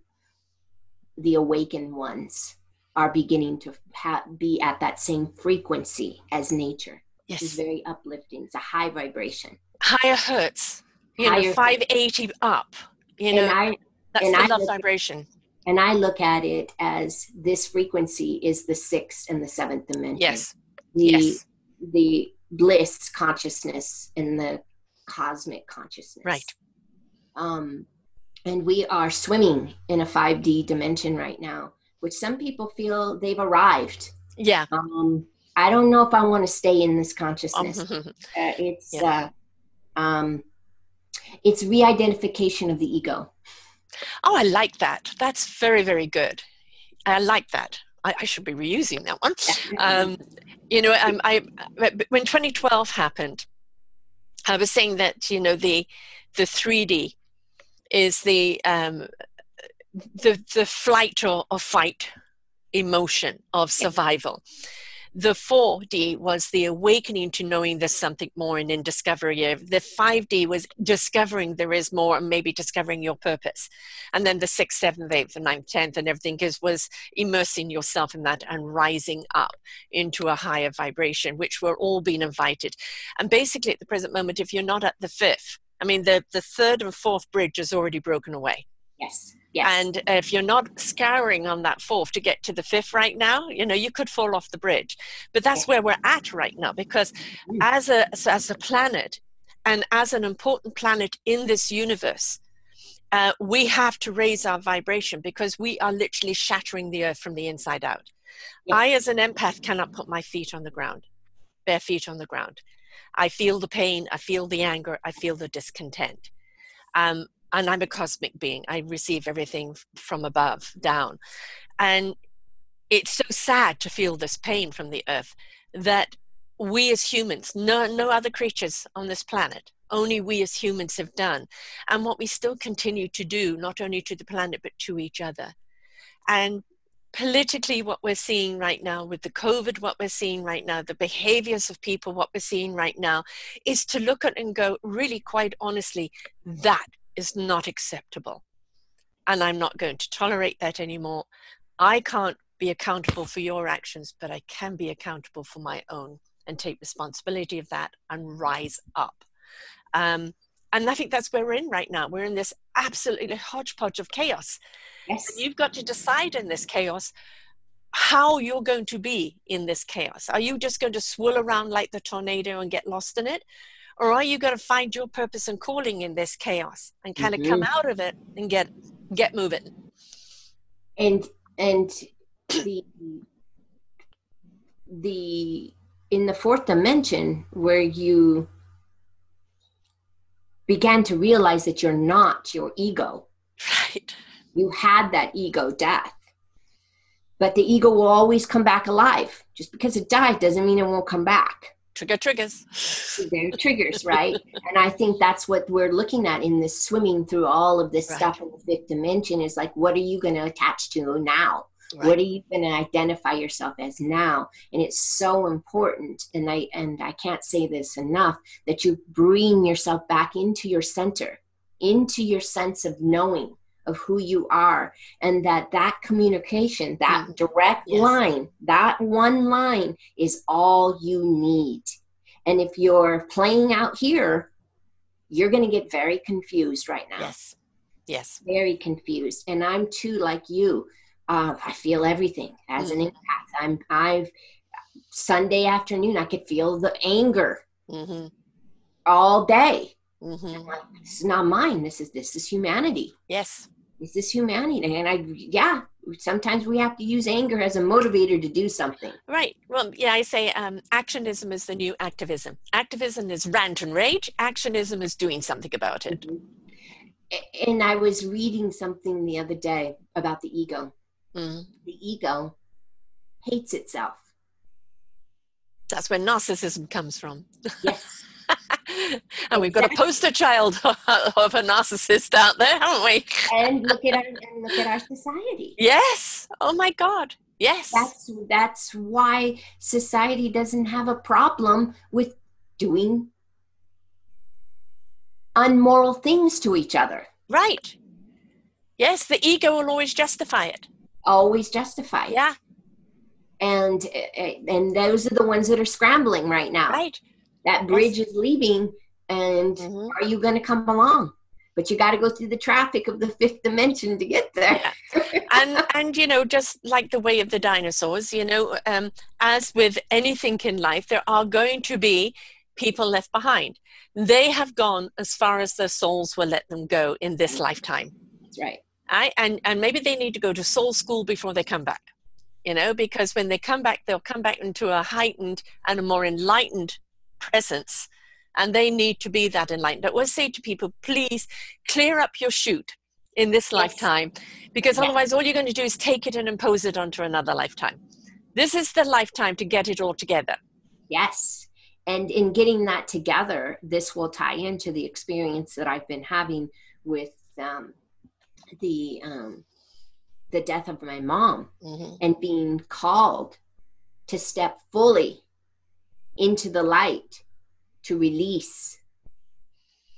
the awakened ones, are beginning to ha- be at that same frequency as nature. Yes. It's very uplifting. It's a high vibration. Higher hertz. You Higher know, 580 up. You know, I, that's the love vibration and I look at it as this frequency is the sixth and the seventh dimension. Yes. The yes. the bliss consciousness and the cosmic consciousness. Right. Um, and we are swimming in a 5D dimension right now, which some people feel they've arrived. Yeah. Um, I don't know if I want to stay in this consciousness. *laughs* uh, it's yeah. uh, um, it's re-identification of the ego. Oh, I like that. That's very, very good. I like that. I, I should be reusing that one. Um, you know, um, I, when 2012 happened, I was saying that you know the the 3D is the um, the the flight or, or fight emotion of survival. The 4D was the awakening to knowing there's something more and in discovery. The 5D was discovering there is more and maybe discovering your purpose. And then the 6th, 7th, 8th, and 9th, 10th, and everything is, was immersing yourself in that and rising up into a higher vibration, which we're all being invited. And basically, at the present moment, if you're not at the fifth, I mean, the, the third and fourth bridge is already broken away. Yes. Yes. And if you're not scouring on that fourth to get to the fifth right now, you know, you could fall off the bridge. But that's where we're at right now because mm. as a, as a planet and as an important planet in this universe, uh, we have to raise our vibration because we are literally shattering the earth from the inside out. I, as an empath, cannot put my feet on the ground, bare feet on the ground. I feel the pain, I feel the anger, I feel the discontent. Um, and I'm a cosmic being. I receive everything from above down. And it's so sad to feel this pain from the earth that we as humans, no, no other creatures on this planet, only we as humans have done. And what we still continue to do, not only to the planet, but to each other. And politically, what we're seeing right now with the COVID, what we're seeing right now, the behaviors of people, what we're seeing right now, is to look at and go, really, quite honestly, that is not acceptable. And I'm not going to tolerate that anymore. I can't be accountable for your actions, but I can be accountable for my own and take responsibility of that and rise up. Um, and I think that's where we're in right now. We're in this absolutely hodgepodge of chaos. Yes. And you've got to decide in this chaos how you're going to be in this chaos. Are you just going to swirl around like the tornado and get lost in it? Or are you going to find your purpose and calling in this chaos and kind of mm-hmm. come out of it and get get moving? And and the the in the fourth dimension where you began to realize that you're not your ego. Right. You had that ego death. But the ego will always come back alive. Just because it died doesn't mean it won't come back trigger triggers. Triggers right? And i think that's what we're looking at in this swimming through all of this right. stuff in the fifth dimension is like what are you going to attach to now? Right. what are you going to identify yourself as now? And it's so important and i and i can't say this enough that you bring yourself back into your center into your sense of knowing of who you are and that that communication that mm. direct yes. line that one line is all you need and if you're playing out here you're going to get very confused right now yes yes very confused and i'm too like you uh, i feel everything as mm. an empath i'm i've sunday afternoon i could feel the anger mm-hmm. all day Mm-hmm. Like, this is not mine. This is this is humanity. Yes is this humanity and i yeah sometimes we have to use anger as a motivator to do something. Right. Well yeah i say um, actionism is the new activism. Activism is rant and rage. Actionism is doing something about it. Mm-hmm. and i was reading something the other day about the ego. Mm-hmm. the ego hates itself. That's where narcissism comes from. *laughs* Yes and we've got a poster child *laughs* of a narcissist out there, haven't we? and look at our and look at our society. Yes. Oh my God. Yes. That's that's why society doesn't have a problem with doing unmoral things to each other. Right. Yes, the ego will always justify it. Always justify it. Yeah. And and those are the ones that are scrambling right now. Right that bridge is leaving and mm-hmm. are you going to come along? But you got to go through the traffic of the fifth dimension to get there. Yeah. and and you know just like the way of the dinosaurs you know um, as with anything in life there are going to be people left behind. They have gone as far as their souls will let them go in this lifetime. That's right. I, and and maybe they need to go to soul school before they come back you know because when they come back they'll come back into a heightened and a more enlightened presence and they need to be that enlightened. I always say to people, please clear up your chute in this yes. lifetime because otherwise all you're going to do is take it and impose it onto another lifetime. This is the lifetime to get it all together. Yes. And in getting that together, this will tie into the experience that I've been having with um, the um, the death of my mom hmm and being called to step fully into the light to release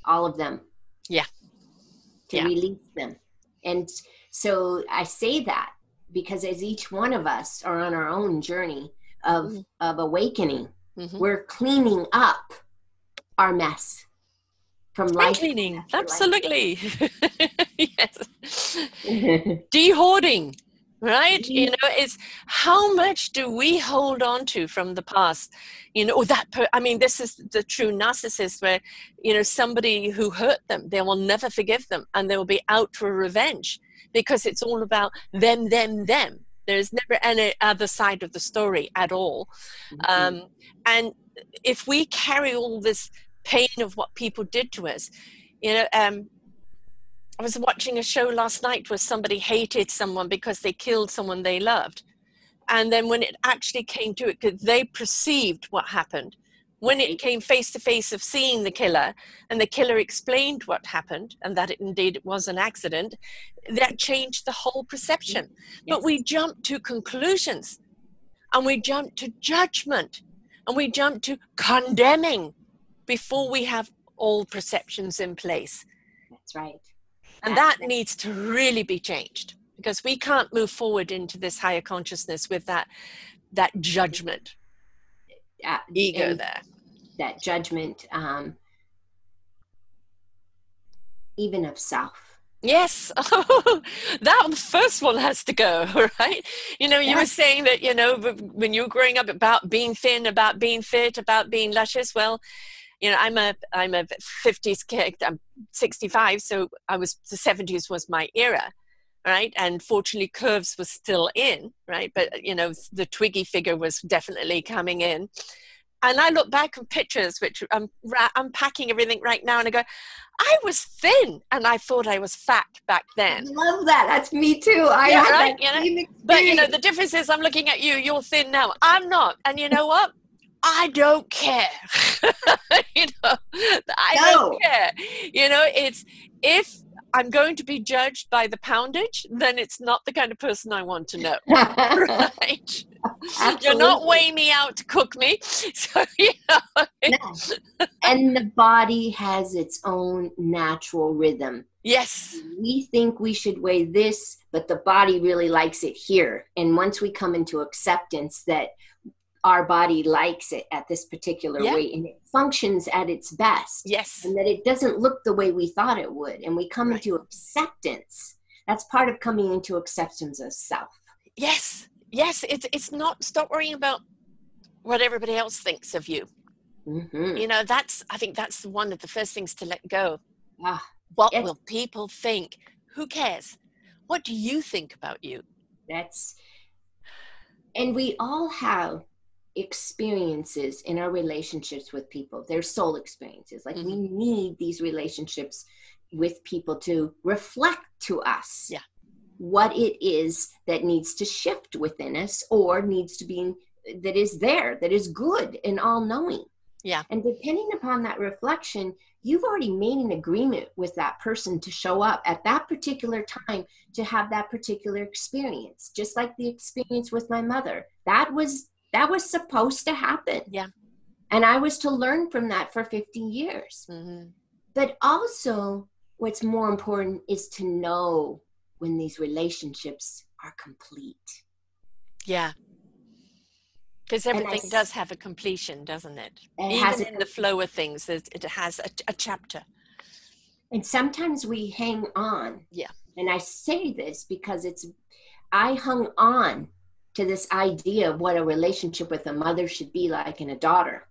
all of them. Yeah. To Yeah. release them. And so I say that because as each one of us are on our own journey of, Mhm. of awakening, hmm we're cleaning up our mess from life. cleaning, absolutely. *laughs* yes. *laughs* Dehoarding, right? You Mhm. know, it's how much do we hold on to from the past? You know, that, per- I mean, this is the true narcissist where, you know, somebody who hurt them, they will never forgive them and they will be out for revenge because it's all about them, them, them. There's never any other side of the story at all. Mhm. Um, and if we carry all this pain of what people did to us, you know, um, I was watching a show last night where somebody hated someone because they killed someone they loved. And then when it actually came to it, 'cause they perceived what happened. When it mm-hmm. came face to face of seeing the killer, and the killer explained what happened and that it indeed it was an accident, that changed the whole perception. Mm-hmm. But we jump to conclusions and we jump to judgment and we jump to condemning before we have all perceptions in place. That's right. And that needs to really be changed because we can't move forward into this higher consciousness with that that judgment Uh, ego there. that judgment, um, even of self. Yes, *laughs* that first one has to go, *laughs* right? You know, you were saying that, you know, when you were growing up about being thin, about being fit, about being luscious. Well, you know, I'm a I'm a 50s kid. I'm 65, so I was the 70s was my era, right? And fortunately, curves was still in, right? But you know, the Twiggy figure was definitely coming in. And I look back on pictures, which I'm ra- unpacking everything right now, and I go, I was thin, and I thought I was fat back then I love that. That's me too. I Yeah, right, you know, But you know, the difference is I'm looking at you, you're thin now. I'm not. And you know what? I don't care. *laughs* you know, I No. don't care. You know, it's if I'm going to be judged by the poundage, then it's not the kind of person I want to know. *laughs* Right? You're not weighing me out to cook me. *laughs* So, you know, No. and the body has its own natural rhythm. yes. We think we should weigh this, but the body really likes it here. And once we come into acceptance that our body likes it at this particular Yeah. weight and it functions at its best, Yes. and that it doesn't look the way we thought it would, and we come Right. into acceptance, that's part of coming into acceptance of self. Yes. Yes. It's it's not stop worrying about what everybody else thinks of you. hmm you know that's i think that's one of the first things to let go Ah, what yes. will people think who cares what do you think about you That's, and we all have experiences in our relationships with people. They're soul experiences. Like we mm-hmm. need these relationships with people to reflect to us Yeah. what it is that needs to shift within us or needs to be that is there, that is good and all knowing. Yeah. And depending upon that reflection, you've already made an agreement with that person to show up at that particular time to have that particular experience just like the experience with my mother that was that was supposed to happen. Yeah. and i was to learn from that for 50 years. Mm-hmm. but also what's more important is to know when these relationships are complete. Yeah. Because everything s- does have a completion doesn't it? It even a in the flow of things it has a, a chapter. And sometimes we hang on. Yeah. and i say this because it's i hung on to this idea of what a relationship with a mother should be like and a daughter.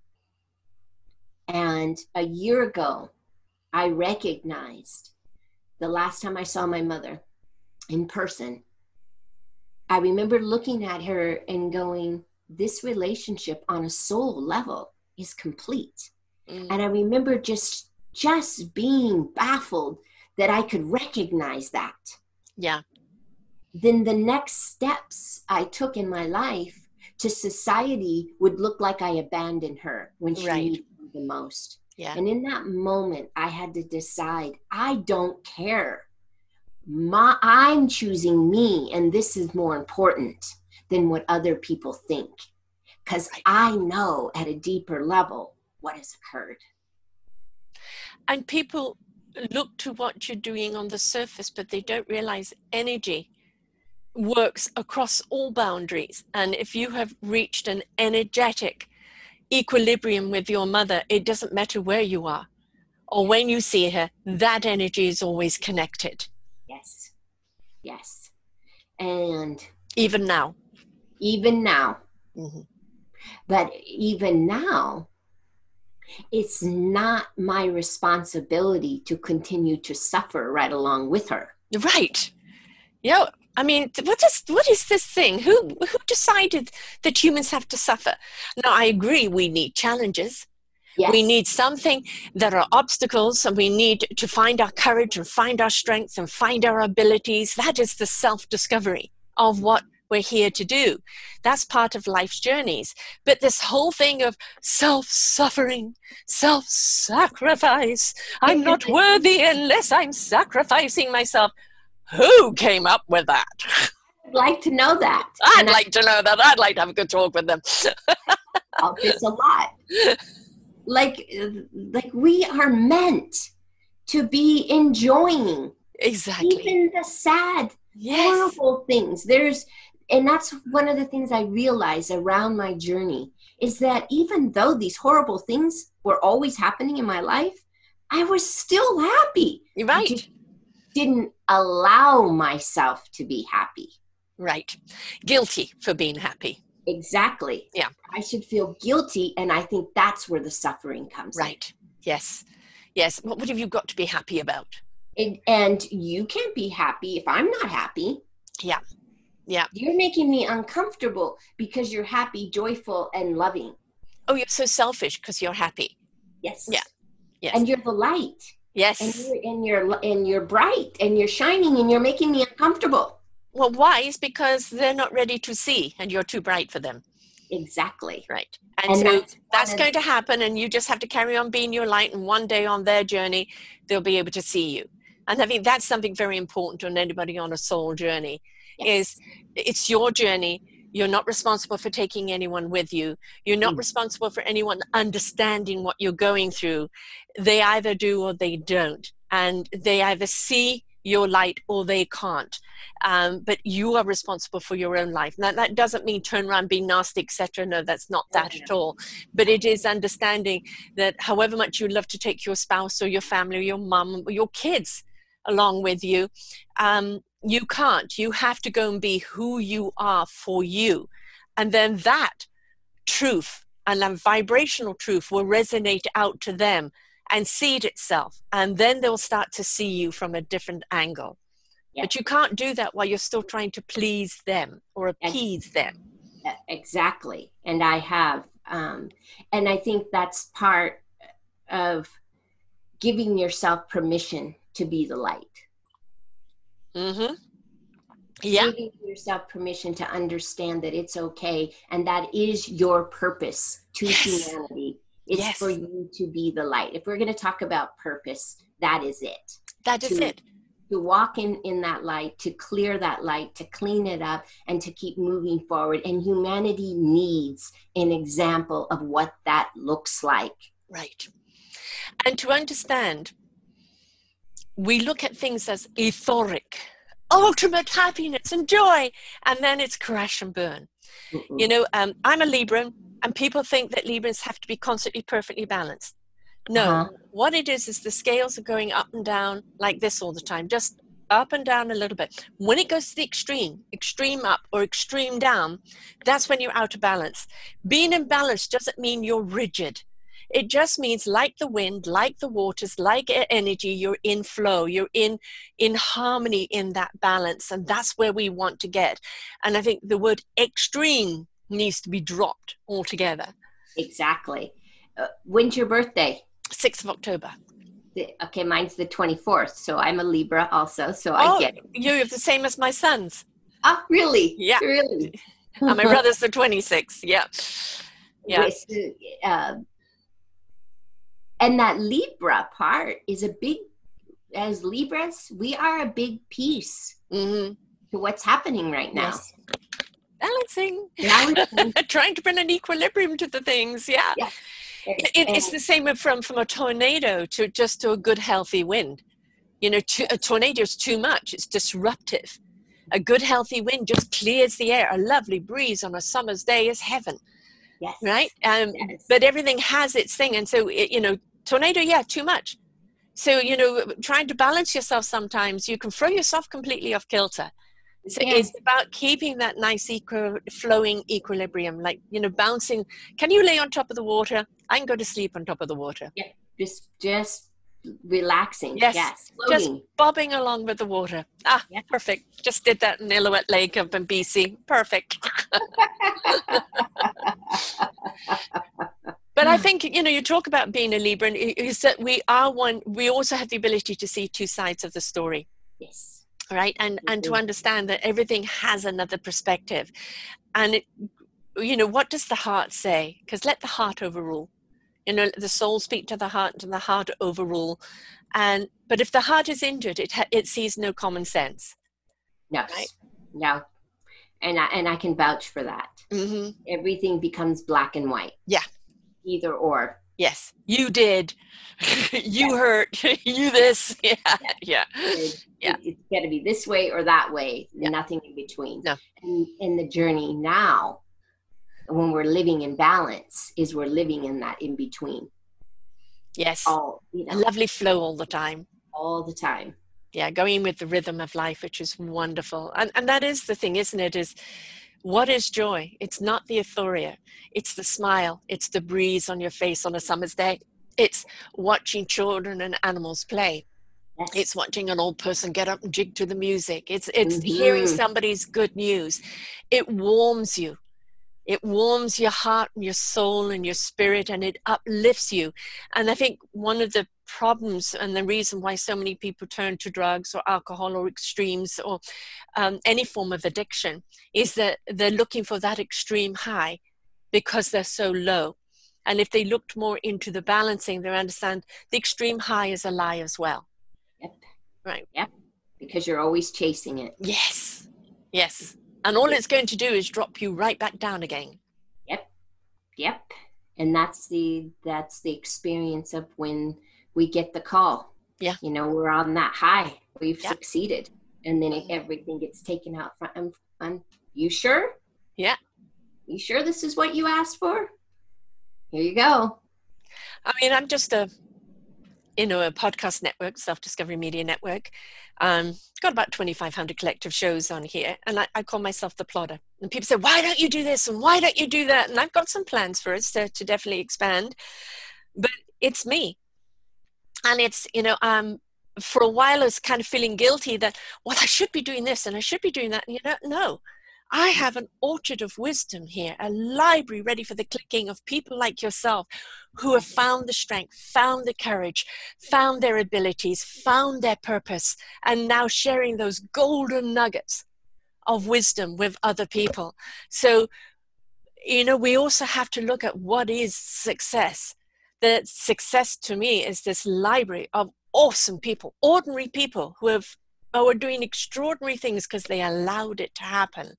And a year ago i recognized the last time i saw my mother in person i remember looking at her and going this relationship on a soul level is complete. Mm. and i remember just just being baffled that i could recognize that. Yeah then the next steps i took in my life to society would look like i abandoned her when she Right. needed me the most. Yeah. And in that moment i had to decide i don't care. My i'm choosing me and this is more important than what other people think because i know at a deeper level what has occurred. And people look to what you're doing on the surface but they don't realize energy works across all boundaries and if you have reached an energetic equilibrium with your mother it doesn't matter where you are or when you see her that energy is always connected Yes. Yes. And even now. Even now. Mm-hmm. But even now, it's not my responsibility to continue to suffer right along with her. Right. Yeah. I mean, what is what is this thing? Who who decided that humans have to suffer? Now, I agree. We need challenges. Yes. We need something that are obstacles, and we need to find our courage and find our strength and find our abilities. That is the self discovery of what we're here to do. That's part of life's journeys. But this whole thing of self suffering, self sacrifice, I'm not *laughs* worthy unless I'm sacrificing myself. Who came up with that? I'd like to know that. I'd and like I- to know that. I'd like to have a good talk with them. *laughs* Oh, it's a lot like like we are meant to be enjoying exactly even the sad yes. horrible things there's and that's one of the things i realized around my journey is that even though these horrible things were always happening in my life i was still happy right didn't allow myself to be happy right guilty for being happy Exactly. Yeah. I should feel guilty. And I think that's where the suffering comes right. In. Yes. Yes. What, what have you got to be happy about? And, and you can't be happy if I'm not happy. Yeah. Yeah. You're making me uncomfortable because you're happy, joyful, and loving. Oh, you're so selfish because you're happy. Yes. Yeah. Yes. And you're the light. Yes. And you're, and you're and you're bright and you're shining and you're making me uncomfortable. Well, wise because they're not ready to see and you're too bright for them. Exactly. Right. And, and so that's, that's going to happen, and you just have to carry on being your light. And one day on their journey, they'll be able to see you. And I think that's something very important on anybody on a soul journey yes. is it's your journey. You're not responsible for taking anyone with you. You're not mm. responsible for anyone understanding what you're going through. They either do or they don't. And they either see your light or they can't um, but you are responsible for your own life now that doesn't mean turn around be nasty etc no that's not that at all but it is understanding that however much you love to take your spouse or your family or your mum or your kids along with you um, you can't. You have to go and be who you are for you. And then that truth and that vibrational truth will resonate out to them and seed itself. And then they'll start to see you from a different angle. Yeah. but you can't do that while you're still trying to please them or appease them. Exactly. And i have um, and i think that's part of giving yourself permission to be the light mm-hmm yeah giving yourself permission to understand that it's okay and that is your purpose to yes. humanity it's yes. for you to be the light. If we're going to talk about purpose, that is it. That is to, it. To walk in, in that light, to clear that light, to clean it up, and to keep moving forward. And humanity needs an example of what that looks like. Right. And to understand, we look at things as etheric, ultimate happiness and joy, and then it's crash and burn. Mm-mm. You know, um, I'm a Libra and people think that Librans have to be constantly perfectly balanced. No, uh-huh. what it is is the scales are going up and down like this all the time, just up and down a little bit. When it goes to the extreme, extreme up or extreme down, that's when you're out of balance. Being in balance doesn't mean you're rigid. It just means like the wind, like the waters, like energy, you're in flow, you're in in harmony in that balance. And that's where we want to get. And I think the word extreme needs to be dropped altogether. Exactly. Uh, when's your birthday? 6th of October. Okay, mine's the 24th, so I'm a Libra also, so oh, I get it. You're the same as my sons. Ah, really? Yeah. Really? *laughs* and my brother's the 26th, yeah. Yeah. Uh, and that Libra part is a big as Libras, we are a big piece hmm to what's happening right now. Yes. Balancing. Balancing. *laughs* Trying to bring an equilibrium to the things. Yeah. Yeah. It, it's the same from from a tornado to just to a good healthy wind. You know, to, a tornado is too much. It's disruptive. A good healthy wind just clears the air. A lovely breeze on a summer's day is heaven, yes. right? Um, Yes. but everything has its thing, and so it, you know, tornado, yeah, too much. So you know, trying to balance yourself sometimes, you can throw yourself completely off kilter. So Yeah. it's about keeping that nice equi- flowing equilibrium, like you know, bouncing. Can you lay on top of the water? I can go to sleep on top of the water. Yeah. just just relaxing. Yes. Yes. Just bobbing along with the water. Ah, Yeah. perfect. Just did that in Illilouette Lake up in BC. Perfect. *laughs* But I think you know, you talk about being a Libra, and is that we are one. We also have the ability to see two sides of the story. yes. right and and to understand that everything has another perspective and it, you know what does the heart say because let the heart overrule you know the soul speak to the heart and the heart overrule and but if the heart is injured it ha- it sees no common sense Yes. Right. Yeah. And I and I can vouch for that. mm-hmm. Everything becomes black and white. Yeah. Either or. yes you did *laughs* you hurt *laughs* you this *laughs* yeah yeah Yeah. it, it's got to be this way or that way. Yeah. Nothing in between. No. And in the journey now, when we're living in balance, is we're living in that in between. yes. All you a know, lovely flow all the time. All the time. yeah going with the rhythm of life which is wonderful. And and that is the thing isn't it is what is joy? It's not the euphoria. It's the smile. It's the breeze on your face on a summer's day. It's watching children and animals play. Yes. it's watching an old person get up and jig to the music. It's it's hearing Mhm. somebody's good news. It warms you it warms your heart and your soul and your spirit and it uplifts you and i think one of the problems and the reason why so many people turn to drugs or alcohol or extremes or um, any form of addiction is that they're looking for that extreme high because they're so low and if they looked more into the balancing they understand the extreme high is a lie as well Yep. right Yep. because you're always chasing it. Yes, yes. And all it's going to do is drop you right back down again. Yep. Yep. And that's the that's the experience of when we get the call. Yeah. You know, we're on that high. We've Yeah. succeeded. And then everything gets taken out front. I'm, um, I'm um, you sure? Yeah. You sure this is what you asked for? Here you go. I mean, I'm just a, know, a podcast network, Self Discovery Media Network. Um, got about 2,500 collective shows on here, and I, I call myself the plodder. And people say, "Why don't you do this? And why don't you do that?" And I've got some plans for us to, to definitely expand, but it's me, and it's you know, um, for a while I was kind of feeling guilty that, well, I should be doing this and I should be doing that. And you know, no, I have an orchard of wisdom here, a library ready for the clicking of people like yourself who have found the strength, found the courage, found their abilities, found their purpose, and now sharing those golden nuggets of wisdom with other people. So, you know, we also have to look at what is success. The success to me is this library of awesome people, ordinary people who have are doing extraordinary things because they allowed it to happen.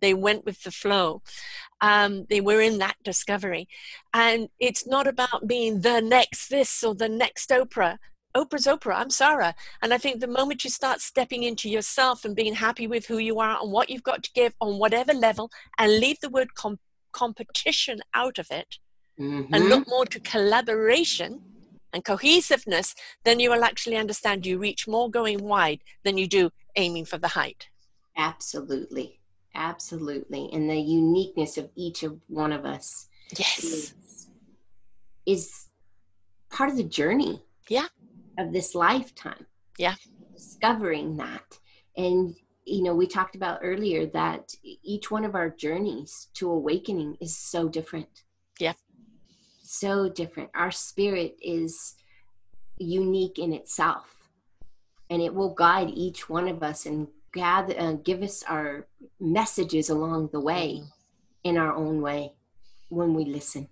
They went with the flow. Um, they were in that discovery. And it's not about being the next this or the next Oprah. Oprah's Oprah. I'm Sara. And I think the moment you start stepping into yourself and being happy with who you are and what you've got to give on whatever level and leave the word com- competition out of it and Mhm. look more to collaboration and cohesiveness, then you will actually understand you reach more going wide than you do aiming for the height. Absolutely. Absolutely. And the uniqueness of each of one of us Yes. is, is part of the journey Yeah. of this lifetime. Yeah. Discovering that. And, you know, we talked about earlier that each one of our journeys to awakening is so different. Yeah. So different. Our spirit is unique in itself. And it will guide each one of us and gather, uh, give us our messages along the way Mhm. in our own way when we listen.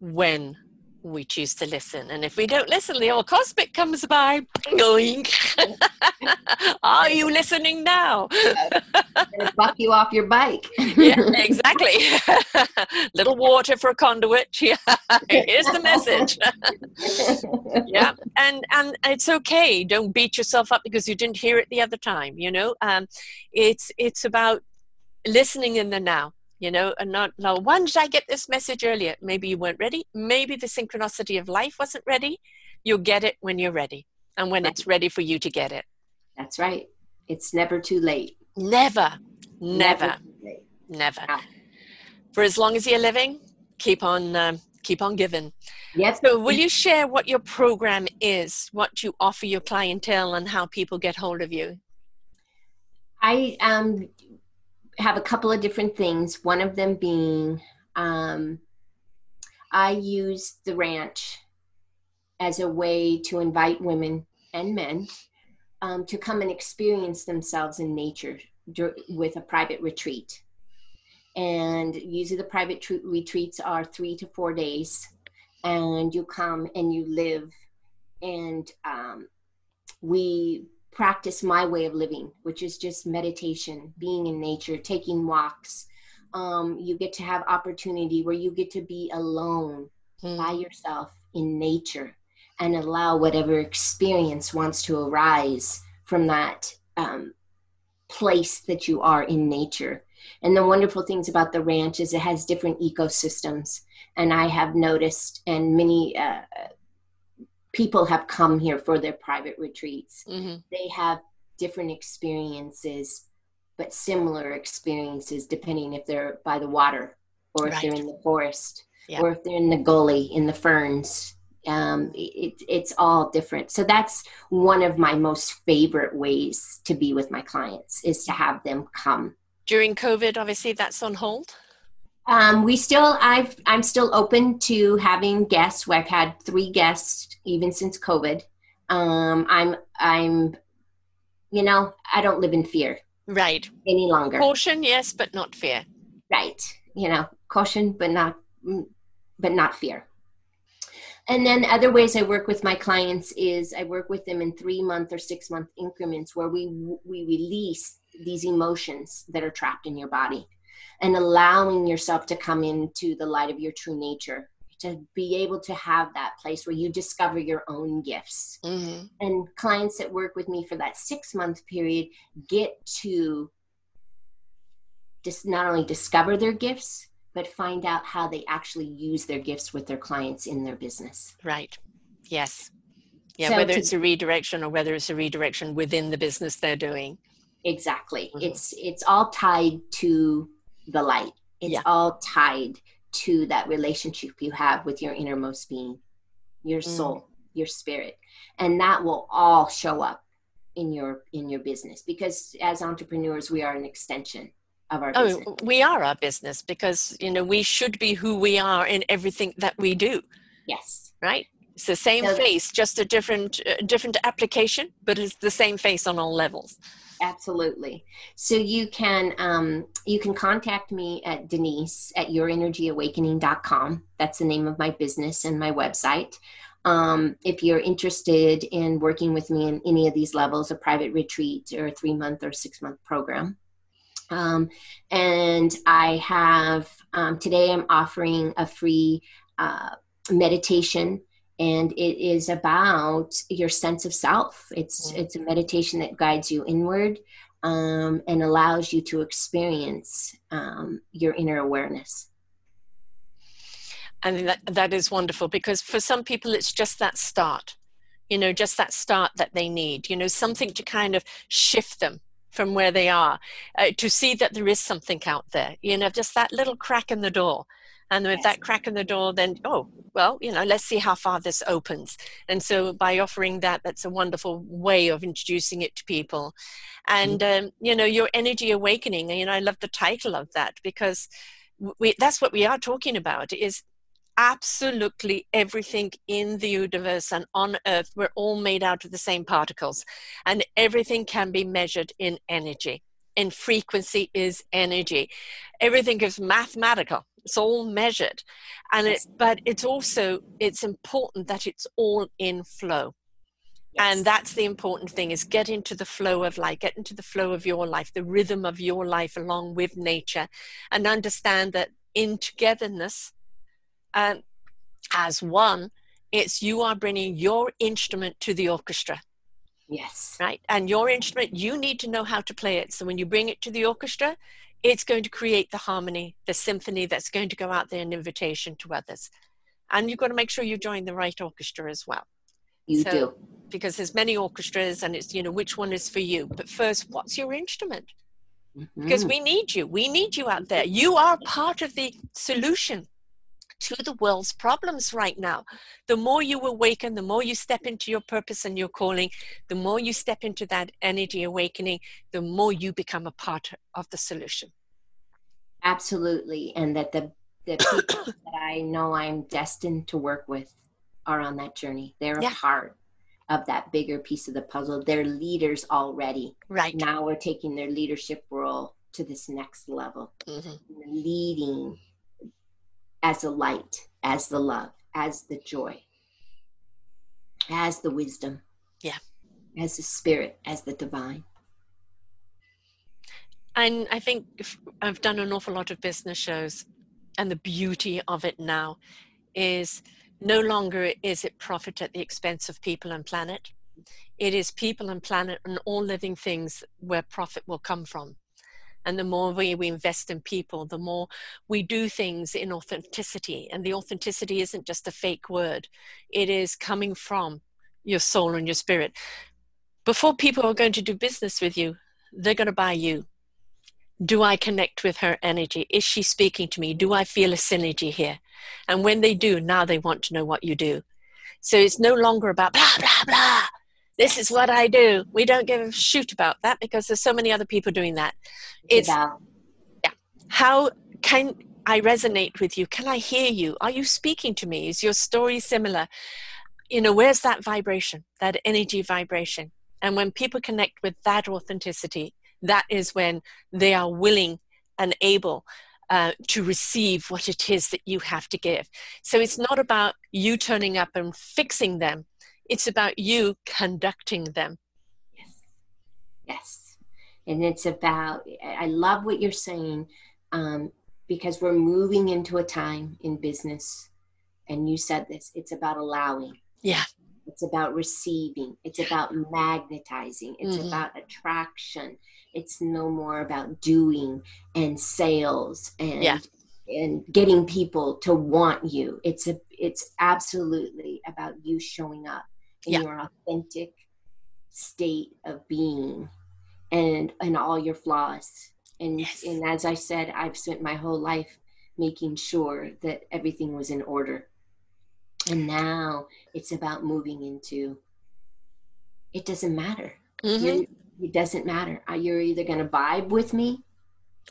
When we choose to listen. And if we don't listen, the old cosmic comes by going, *laughs* Are you listening now? buck you off your bike. yeah, exactly. *laughs* Little water for a conduit. *laughs* Yeah. Here's the message. yeah. And and it's okay. Don't beat yourself up because you didn't hear it the other time, you know? Um it's it's about listening in the now you know, and not now. When did I get this message earlier? Maybe you weren't ready. Maybe the synchronicity of life wasn't ready. You'll get it when you're ready, and when it's ready for you to get it. That's right. It's never too late. Never, never, never. never. For as long as you're living, keep on, um, keep on giving. Yes. So, will you share what your program is, what you offer your clientele, and how people get hold of you? I um, have a couple of different things. One of them being um, I use the ranch as a way to invite women and men um, to come and experience themselves in nature with a private retreat. And usually the private tr- retreats are three to four days, and you come and you live, and um, we practice my way of living, which is just meditation, being in nature, taking walks. Um, you get to have opportunity where you get to be alone mm. by yourself in nature and allow whatever experience wants to arise from that um, place that you are in nature. And the wonderful things about the ranch is it has different ecosystems. And I have noticed, and many uh, people have come here for their private retreats. Mm-hmm. They have different experiences, but similar experiences depending if they're by the water or if right. they're in the forest yeah. or if they're in the gully in the ferns. Um, it, it's all different. So that's one of my most favorite ways to be with my clients is to have them come. During COVID, obviously, that's on hold. Um, we still, I've, I'm still open to having guests. I've had three guests even since COVID. Um, I'm, I'm, you know, I don't live in fear. Right. Any longer. Caution, yes, but not fear. Right. You know, caution, but not, but not fear. And then other ways I work with my clients is I work with them in three month or six month increments where we we release these emotions that are trapped in your body and allowing yourself to come into the light of your true nature to be able to have that place where you discover your own gifts. Mm-hmm. and clients that work with me for that six month period get to just not only discover their gifts but find out how they actually use their gifts with their clients in their business. Right. Yes. Yeah so whether to, it's a redirection or whether it's a redirection within the business they're doing. Exactly. Mm-hmm. it's it's all tied to the light. It's yeah. all tied to that relationship you have with your innermost being, your mm. soul, your spirit. And that will all show up in your in your business because as entrepreneurs we are an extension of our oh, business. we are our business because you know we should be who we are in everything that we do. Yes. Right? It's the same so, face, just a different uh, different application, but it's the same face on all levels. Absolutely. So you can um, you can contact me at denise at yourenergyawakening.com that's the name of my business and my website. Um, if you're interested in working with me in any of these levels a private retreat or a three month or six month program. Um, and i have um, today i'm offering a free uh, meditation and it is about your sense of self it's mm-hmm. it's a meditation that guides you inward um, and allows you to experience um, your inner awareness and that, that is wonderful because for some people it's just that start you know just that start that they need you know something to kind of shift them from where they are uh, to see that there is something out there you know just that little crack in the door and with that crack in the door then oh well you know let's see how far this opens. And so by offering that that's a wonderful way of introducing it to people. And mm-hmm. um, you know your energy awakening you know i love the title of that because we that's what we are talking about is absolutely everything in the universe and on earth we're all made out of the same particles. And everything can be measured in energy. And frequency is energy. Everything is mathematical it's all measured. And it but it's also it's important that it's all in flow. Yes. and that's the important thing is get into the flow of life get into the flow of your life the rhythm of your life along with nature and understand that in togetherness um, as one it's you are bringing your instrument to the orchestra. Yes. Right? And your instrument you need to know how to play it. So when you bring it to the orchestra it's going to create the harmony, the symphony that's going to go out there an invitation to others. And you've got to make sure you join the right orchestra as well. You so, do. Because there's many orchestras and it's, you know, which one is for you. But first, what's your instrument? Mm-hmm. Because we need you. We need you out there. You are part of the solution to the world's problems right now. The more you awaken, the more you step into your purpose and your calling, the more you step into that energy awakening, the more you become a part of the solution. Absolutely. And that the, the people *coughs* that I know I'm destined to work with are on that journey. They're yeah. a part of that bigger piece of the puzzle. They're leaders already. Right. Now we're taking their leadership role to this next level, mm-hmm. leading as the light, as the love, as the joy, as the wisdom. Yeah. As the spirit, as the divine. And I think I've done an awful lot of business shows, and the beauty of it now is no longer is it profit at the expense of people and planet. It is people and planet and all living things where profit will come from. And the more we, we invest in people, the more we do things in authenticity. And the authenticity isn't just a fake word, it is coming from your soul and your spirit. Before people are going to do business with you, they're going to buy you. Do I connect with her energy? Is she speaking to me? Do I feel a synergy here? And when they do, now they want to know what you do. So it's no longer about blah, blah, blah this is what I do. We don't give a shoot about that because there's so many other people doing that. It's yeah. How can I resonate with you? Can I hear you? Are you speaking to me? Is your story similar? You know, where's that vibration, that energy vibration? And when people connect with that authenticity, that is when they are willing and able uh, to receive what it is that you have to give. So it's not about you turning up and fixing them it's about you conducting them. Yes. Yes. And it's about, I love what you're saying um, because we're moving into a time in business. And you said this it's about allowing. Yeah. It's about receiving. It's about magnetizing. It's mm-hmm. about attraction. It's no more about doing and sales and yeah. and getting people to want you. It's a it's absolutely about you showing up in yeah. your authentic state of being and and all your flaws and yes. and as i said i've spent my whole life making sure that everything was in order and now it's about moving into it doesn't matter mm-hmm. it doesn't matter you're either going to vibe with me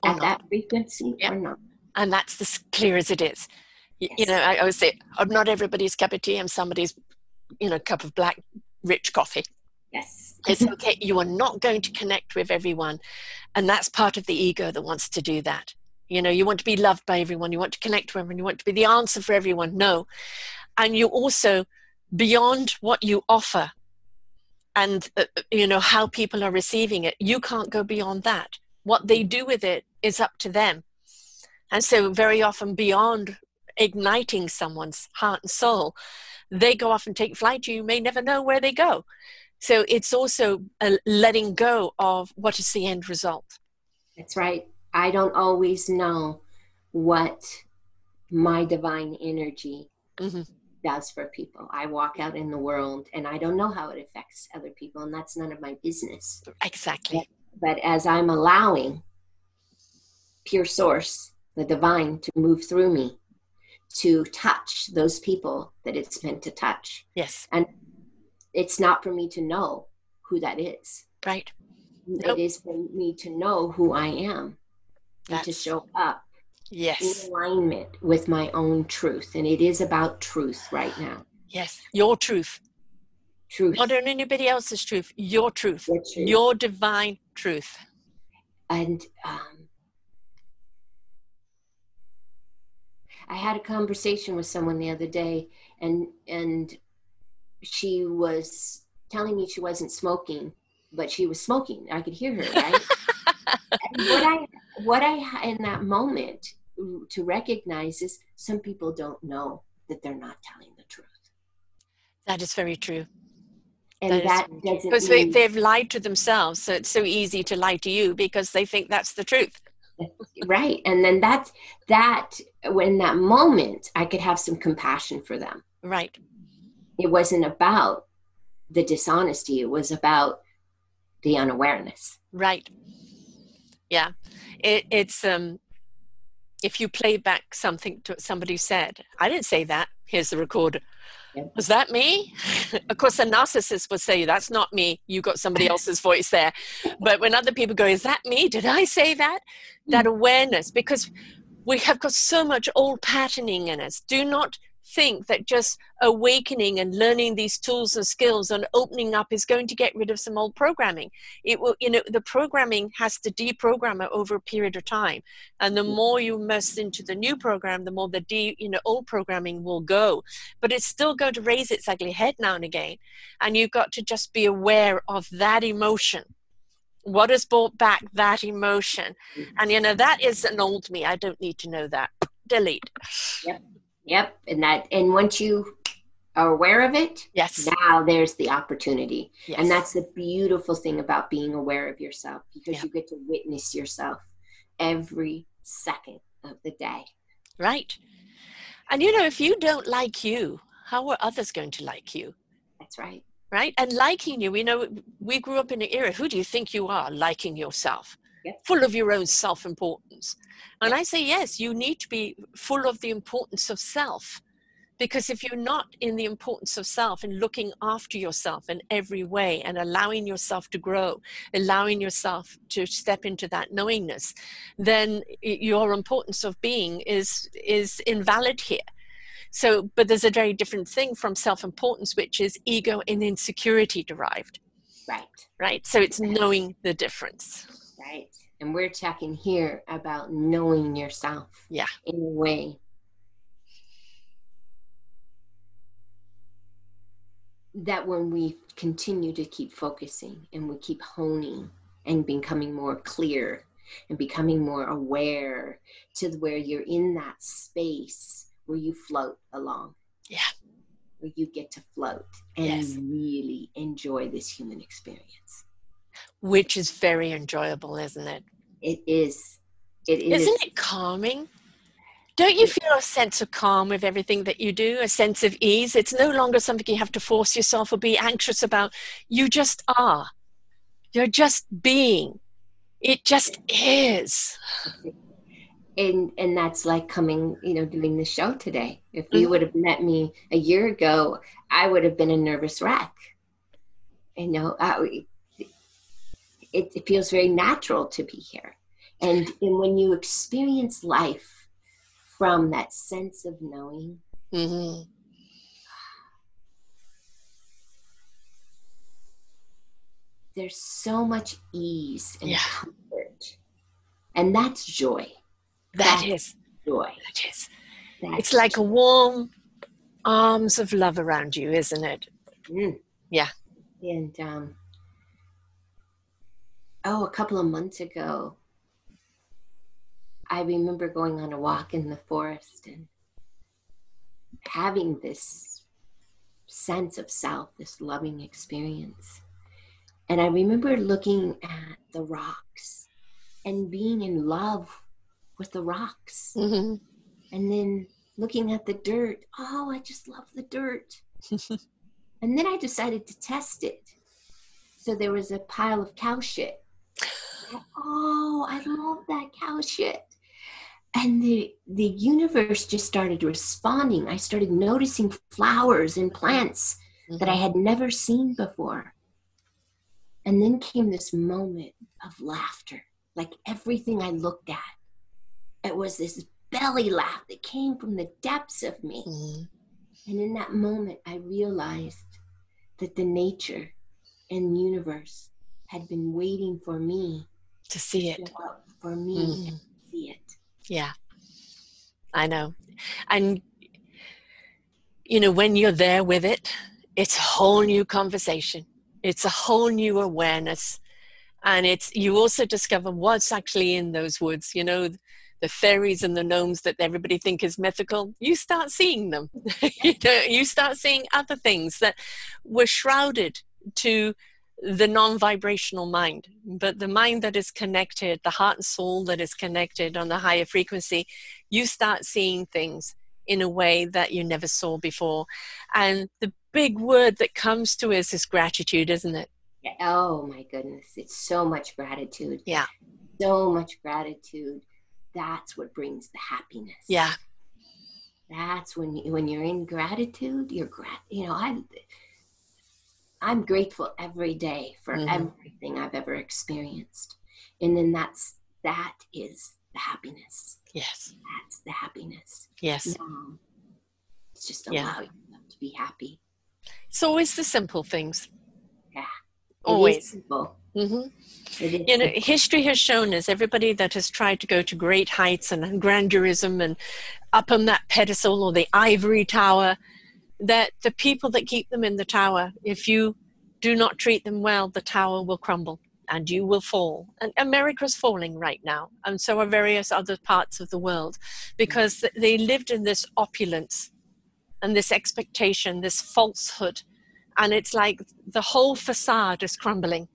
or at not. that frequency yep. or not and that's as clear as it is yes. you know I, I would say i'm not everybody's cup of tea i'm somebody's you know cup of black rich coffee. Yes. It's okay. You are not going to connect with everyone. And that's part of the ego that wants to do that. You know you want to be loved by everyone. You want to connect with everyone. You want to be the answer for everyone. No. And you also beyond what you offer and uh, uh, you know how people are receiving it you can't go beyond that. What they do with it is up to them. And so very often beyond igniting someone's heart and soul they go off and take flight, you may never know where they go. So it's also a letting go of what is the end result. That's right. I don't always know what my divine energy mm-hmm. does for people. I walk out in the world and I don't know how it affects other people, and that's none of my business. Exactly. But, but as I'm allowing pure source, the divine, to move through me, to touch those people that it's meant to touch. Yes. And it's not for me to know who that is. Right. It is for me to know who I am That's, and to show up yes. in alignment with my own truth. And it is about truth right now. Yes. Your truth. Truth. Not on anybody else's truth. Your truth. Your, truth. Your divine truth. And um, I had a conversation with someone the other day, and and she was telling me she wasn't smoking, but she was smoking. I could hear her, right? *laughs* what I what I in that moment mm, to recognize is some people don't know that they're not telling the truth. That is very true. And that, that doesn't because mean, they, they've lied to themselves. So it's so easy to lie to you because they think that's the truth. Right. And then that's that when that moment I could have some compassion for them. Right. It wasn't about the dishonesty, it was about the unawareness. Right. Yeah. It, it's um if you play back something to somebody said, I didn't say that. Here's the recorder. Was that me? of course, a narcissist would say, That's not me. You got somebody else's voice there. But when other people go, Is that me? Did I say that? That hmm. awareness, because we have got so much old patterning in us. Do not think that just awakening and learning these tools and skills and opening up is going to get rid of some old programming. It will you know the programming has to deprogram it over a period of time. And the mm. more you immerse into the new program the more the de you know old programming will go. But it's still going to raise its ugly head now and again. And you've got to just be aware of that emotion. What has brought back that emotion? Mm. And you know that is an old me. I don't need to know that. Delete. Yep Yep. And that, and once you are aware of it, yes, now there's the opportunity. Yes. And that's the beautiful thing about being aware of yourself because yep. you get to witness yourself every second of the day. Right. And you know, if you don't like you, how are others going to like you? That's right. Right. And liking you, we know, we grew up in an era, who do you think you are liking yourself? Full of your own self importance. And I say, yes, you need to be full of the importance of self. Because if you're not in the importance of self and looking after yourself in every way and allowing yourself to grow, allowing yourself to step into that knowingness, then your importance of being is is invalid here. So, but there's a very different thing from self-importance, which is ego and insecurity derived. Right. Right. So it's knowing the difference. Right? And we're talking here about knowing yourself yeah. in a way. That when we continue to keep focusing and we keep honing and becoming more clear and becoming more aware to where you're in that space where you float along. Yeah. Where you get to float and yes. really enjoy this human experience which is very enjoyable, isn't it? It is. It is. Isn't it calming? Don't you feel a sense of calm with everything that you do, a sense of ease? It's no longer something you have to force yourself or be anxious about. You just are. You're just being. It just is. And and that's like coming, you know, doing the show today. If you mm-hmm. would have met me a year ago, I would have been a nervous wreck. You know, I, it, it feels very natural to be here. And, and when you experience life from that sense of knowing, mm-hmm. there's so much ease and yeah. comfort. And that's joy. That that's is joy. That is. That's it's like joy. warm arms of love around you, isn't it? Mm. Yeah. And um, oh, a couple of months ago, I remember going on a walk in the forest and having this sense of self, this loving experience. And I remember looking at the rocks and being in love with the rocks. Mm-hmm. And then looking at the dirt. Oh, I just love the dirt. *laughs* and then I decided to test it. So there was a pile of cow shit oh, I love that cow shit. And the the universe just started responding. I started noticing flowers and plants mm-hmm. that I had never seen before. And then came this moment of laughter, like everything I looked at. It was this belly laugh that came from the depths of me. Mm-hmm. And in that moment, I realized that the nature and universe had been waiting for me to see it for me mm. see it yeah I know. And, you know, when you're there with it, it's a whole new conversation. It's a whole new awareness. And it's, you also discover what's actually in those woods, you know, the fairies and the gnomes that everybody think is mythical, you start seeing them. *laughs* you know, you start seeing other things that were shrouded to the non-vibrational mind but the mind that is connected the heart and soul that is connected on the higher frequency you start seeing things in a way that you never saw before. And the big word that comes to us is gratitude isn't it? Yeah. oh my goodness. It's so much gratitude. Yeah. So much gratitude. That's what brings the happiness. Yeah. That's when you, when you're in gratitude you're grat you know i I'm grateful every day for mm-hmm. everything I've ever experienced. And then that's that is the happiness. Yes. That's the happiness. Yes. Um, it's just allowing yeah. them to be happy. It's always the simple things. Yeah. Always. simple. Mm-hmm. You know, history has shown us everybody that has tried to go to great heights and grandeurism and up on that pedestal or the ivory tower that the people that keep them in the tower, if you do not treat them well, the tower will crumble and you will fall. And America's falling right now, and so are various other parts of the world, because they lived in this opulence and this expectation, this falsehood. And it's like the whole facade is crumbling.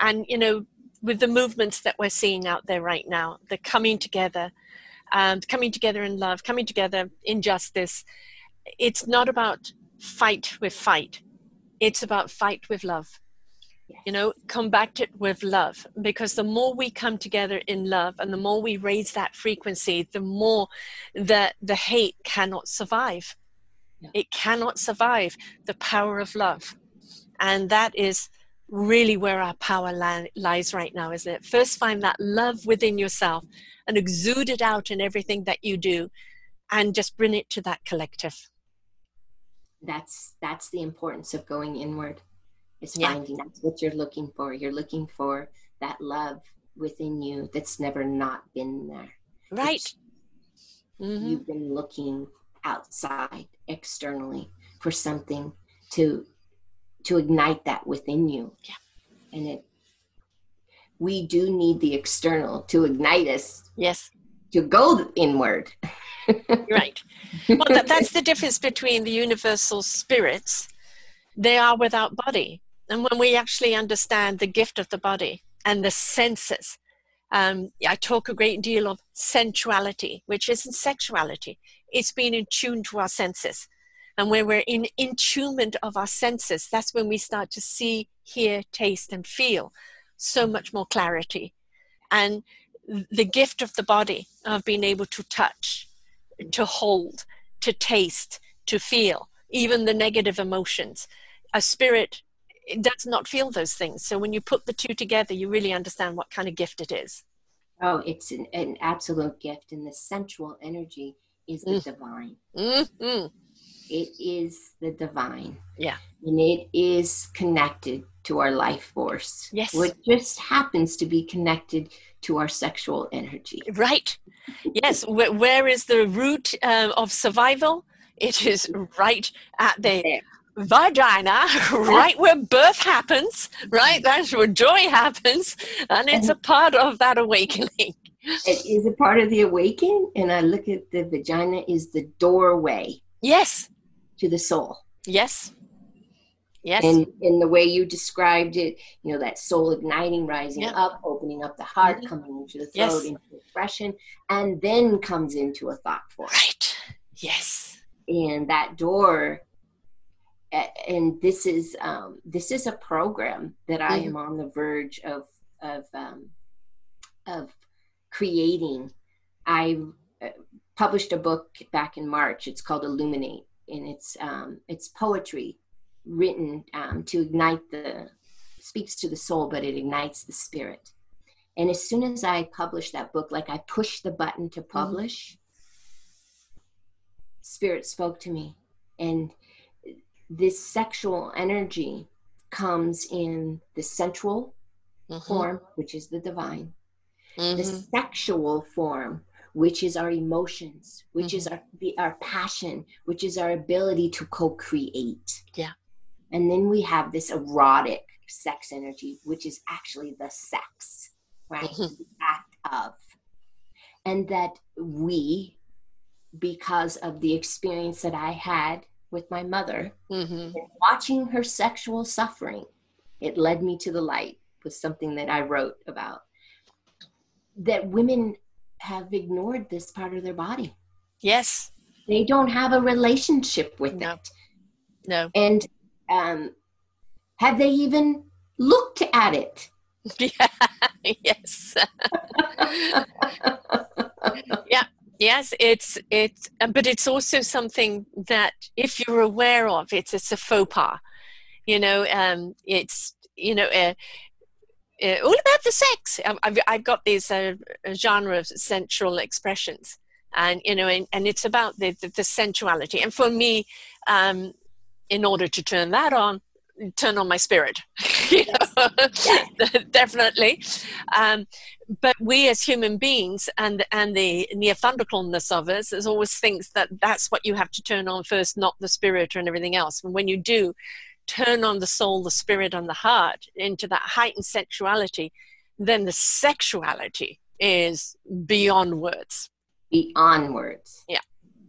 And, you know, with the movements that we're seeing out there right now, the coming together, and coming together in love, coming together in justice, it's not about fight with fight. It's about fight with love. You know combat it with love. Because the more we come together in love and the more we raise that frequency the more that the hate cannot survive. Yeah. it cannot survive the power of love. And that is really where our power li- lies right now isn't it? First find that love within yourself and exude it out in everything that you do and just bring it to that collective that's that's the importance of going inward is finding that's what you're looking for. You're looking for that love within you that's never not been there. Right. Mm-hmm. you've been looking outside externally for something to to ignite that within you. Yeah. And it we do need the external to ignite us yes. to go inward *laughs* right. Well, that, that's the difference between the universal spirits. They are without body. And when we actually understand the gift of the body and the senses, um, I talk a great deal of sensuality, which isn't sexuality. It's being in tune to our senses. And when we're in attunement of our senses, that's when we start to see, hear, taste, and feel so much more clarity. And the gift of the body of being able to touch, to hold, to taste, to feel, even the negative emotions. A spirit does not feel those things. So when you put the two together, you really understand what kind of gift it is. Oh, it's an, an absolute gift. And the sensual energy is the mm. divine. Mm-hmm. It is the divine. Yeah. And it is connected to our life force. Yes. What just happens to be connected to our sexual energy. Right. Yes. where, where is the root uh, of survival? It is right at the there. vagina, *laughs* right where birth happens, right? That's where joy happens. And it's a part of that awakening. It is a part of the awakening. And I look at the vagina is the doorway. Yes. To the soul. Yes. Yes. And in the way you described it, you know, that soul igniting, rising yep. up, opening up the heart, mm-hmm. coming into the throat, yes. into expression, and then comes into a thought form. Right. Yes. And that door, and this is um, this is a program that I mm-hmm. am on the verge of of um, of creating. I uh, published a book back in March. It's called Illuminate, and it's um, it's poetry written um, to ignite the speaks to the soul but it ignites the spirit and as soon as i published that book like i pushed the button to mm-hmm. publish mm-hmm. spirit spoke to me and this sexual energy comes in the sensual mm-hmm. form which is the divine mm-hmm. the sexual form which is our emotions, which mm-hmm. is our the, our passion, which is our ability to co-create. Yeah. And then we have this erotic sex energy, which is actually the sex, right? Mm-hmm. The act of. And that we, because of the experience that I had with my mother, mm-hmm. watching her sexual suffering, it led me to the light was something that I wrote about. That women have ignored this part of their body. Yes. They don't have a relationship with no. it. No. And um, have they even looked at it? *laughs* Yes. *laughs* yeah. Yes, it's it's, but it's also something that if you're aware of, it's it's a faux pas. You know, um, it's you know, uh, uh, all about the sex. I've, I've got these uh, genre of sensual expressions, and you know, and, and it's about the, the, the sensuality. And for me, um, in order to turn that on, turn on my spirit. *laughs* you know *laughs* definitely. Um, but we as human beings, and and the neanderthalness of us, is always thinks that that's what you have to turn on first, not the spirit and everything else. And when you do, turn on the soul, the spirit, and the heart into that heightened sexuality, then the sexuality is beyond words. Beyond words. Yeah.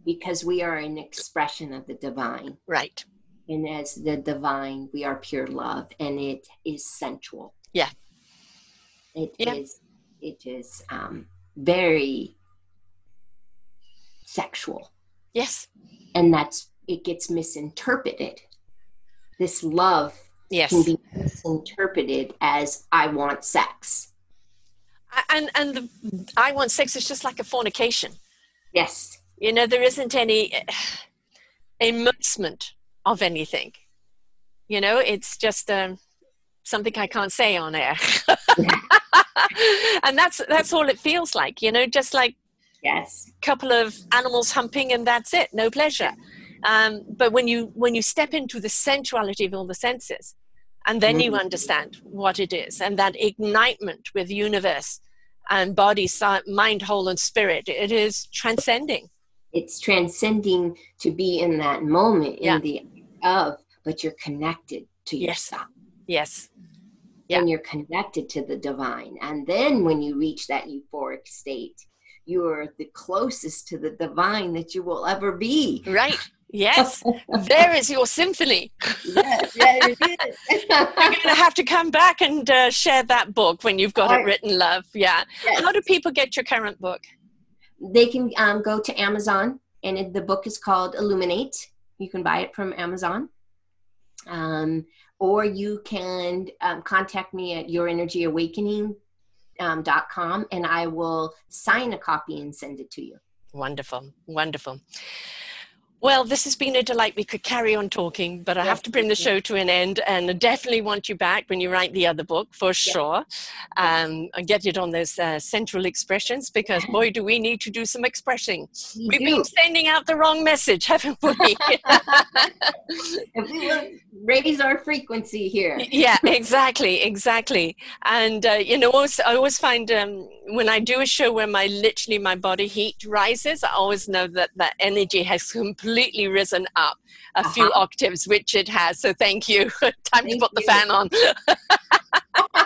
Because we are an expression of the divine. Right. And as the divine, we are pure love, and it is sensual. Yeah. It yeah. is. It is um, very sexual. Yes. And that's it gets misinterpreted this love yes. can be misinterpreted as I want sex. And and the I want sex is just like a fornication. Yes. You know, there isn't any *sighs* immersement of anything. You know, it's just um, something I can't say on air. *laughs* and that's that's all it feels like, you know, just like yes, couple of animals humping and that's it, no pleasure. Um, but when you when you step into the sensuality of all the senses, and then you mm-hmm. understand what it is, and that ignitement with universe and body, mind, whole, and spirit, it is transcending. It's transcending to be in that moment in yeah. the of, but you're connected to yes. yourself. Yes. Yeah. And you're connected to the divine. And then when you reach that euphoric state, you're the closest to the divine that you will ever be. Right. Yes, *laughs* there is your symphony. yes, *laughs* yeah, it is. You're going to have to come back and uh, share that book when you've got it written, love. Yeah. Yes. How do people get your current book? They can um, go to Amazon, and it, the book is called Illuminate. You can buy it from Amazon. Um, or you can um, contact me at yourenergyawakening.com um, and I will sign a copy and send it to you. Wonderful, wonderful. Well, this has been a delight. We could carry on talking, but I have to bring the show to an end and I definitely want you back when you write the other book for sure. Um, and get it on those uh, sensual expressions because *laughs* boy, do we need to do some expressing. We We've do. been sending out the wrong message, *laughs* haven't we? *laughs* if we raise our frequency here. yeah, exactly, exactly. And uh, you know, also, I always find um, when I do a show where my literally my body heat rises, I always know that that energy has completely risen up a uh-huh. few octaves, which it has. So thank you. *laughs* Time thank to put you. the fan on. *laughs*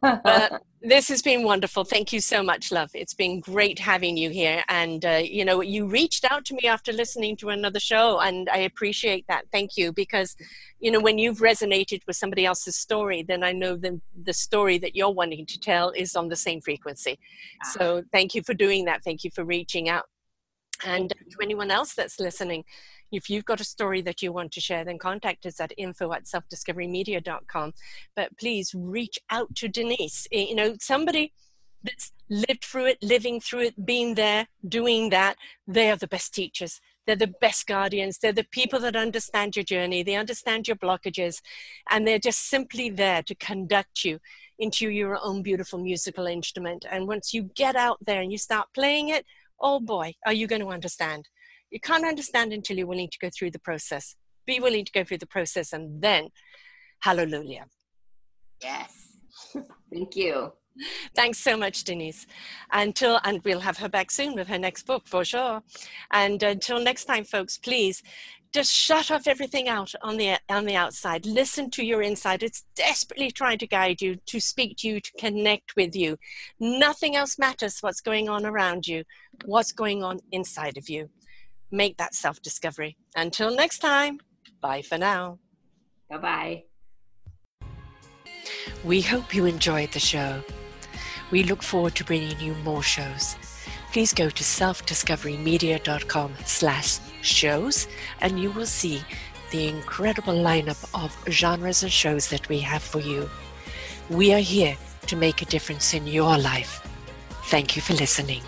but this has been wonderful. Thank you so much, love. It's been great having you here. And, uh, you know, you reached out to me after listening to another show, and I appreciate that. Thank you. Because, you know, when you've resonated with somebody else's story, then I know the, the story that you're wanting to tell is on the same frequency. So thank you for doing that. Thank you for reaching out. And to anyone else that's listening, if you've got a story that you want to share, then contact us at info at selfdiscoverymedia.com. But please reach out to Denise. Eh, you know, somebody that's lived through it, living through it, being there, doing that, they are the best teachers. They're the best guardians. They're the people that understand your journey. They understand your blockages. And they're just simply there to conduct you into your own beautiful musical instrument. And once you get out there and you start playing it, oh boy, are you going to understand? You can't understand until you're willing to go through the process. Be willing to go through the process and then, hallelujah. Yes. *laughs* Thank you. Thanks so much, Denise. Until, and we'll have her back soon with her next book for sure. And until next time, folks, please just shut off everything out on the on the outside listen to your inside it's desperately trying to guide you to speak to you to connect with you nothing else matters what's going on around you what's going on inside of you make that self discovery until next time bye for now bye bye we hope you enjoyed the show we look forward to bringing you more shows please go to selfdiscoverymedia.com slash shows and you will see the incredible lineup of genres and shows that we have for you. We are here to make a difference in your life. Thank you for listening.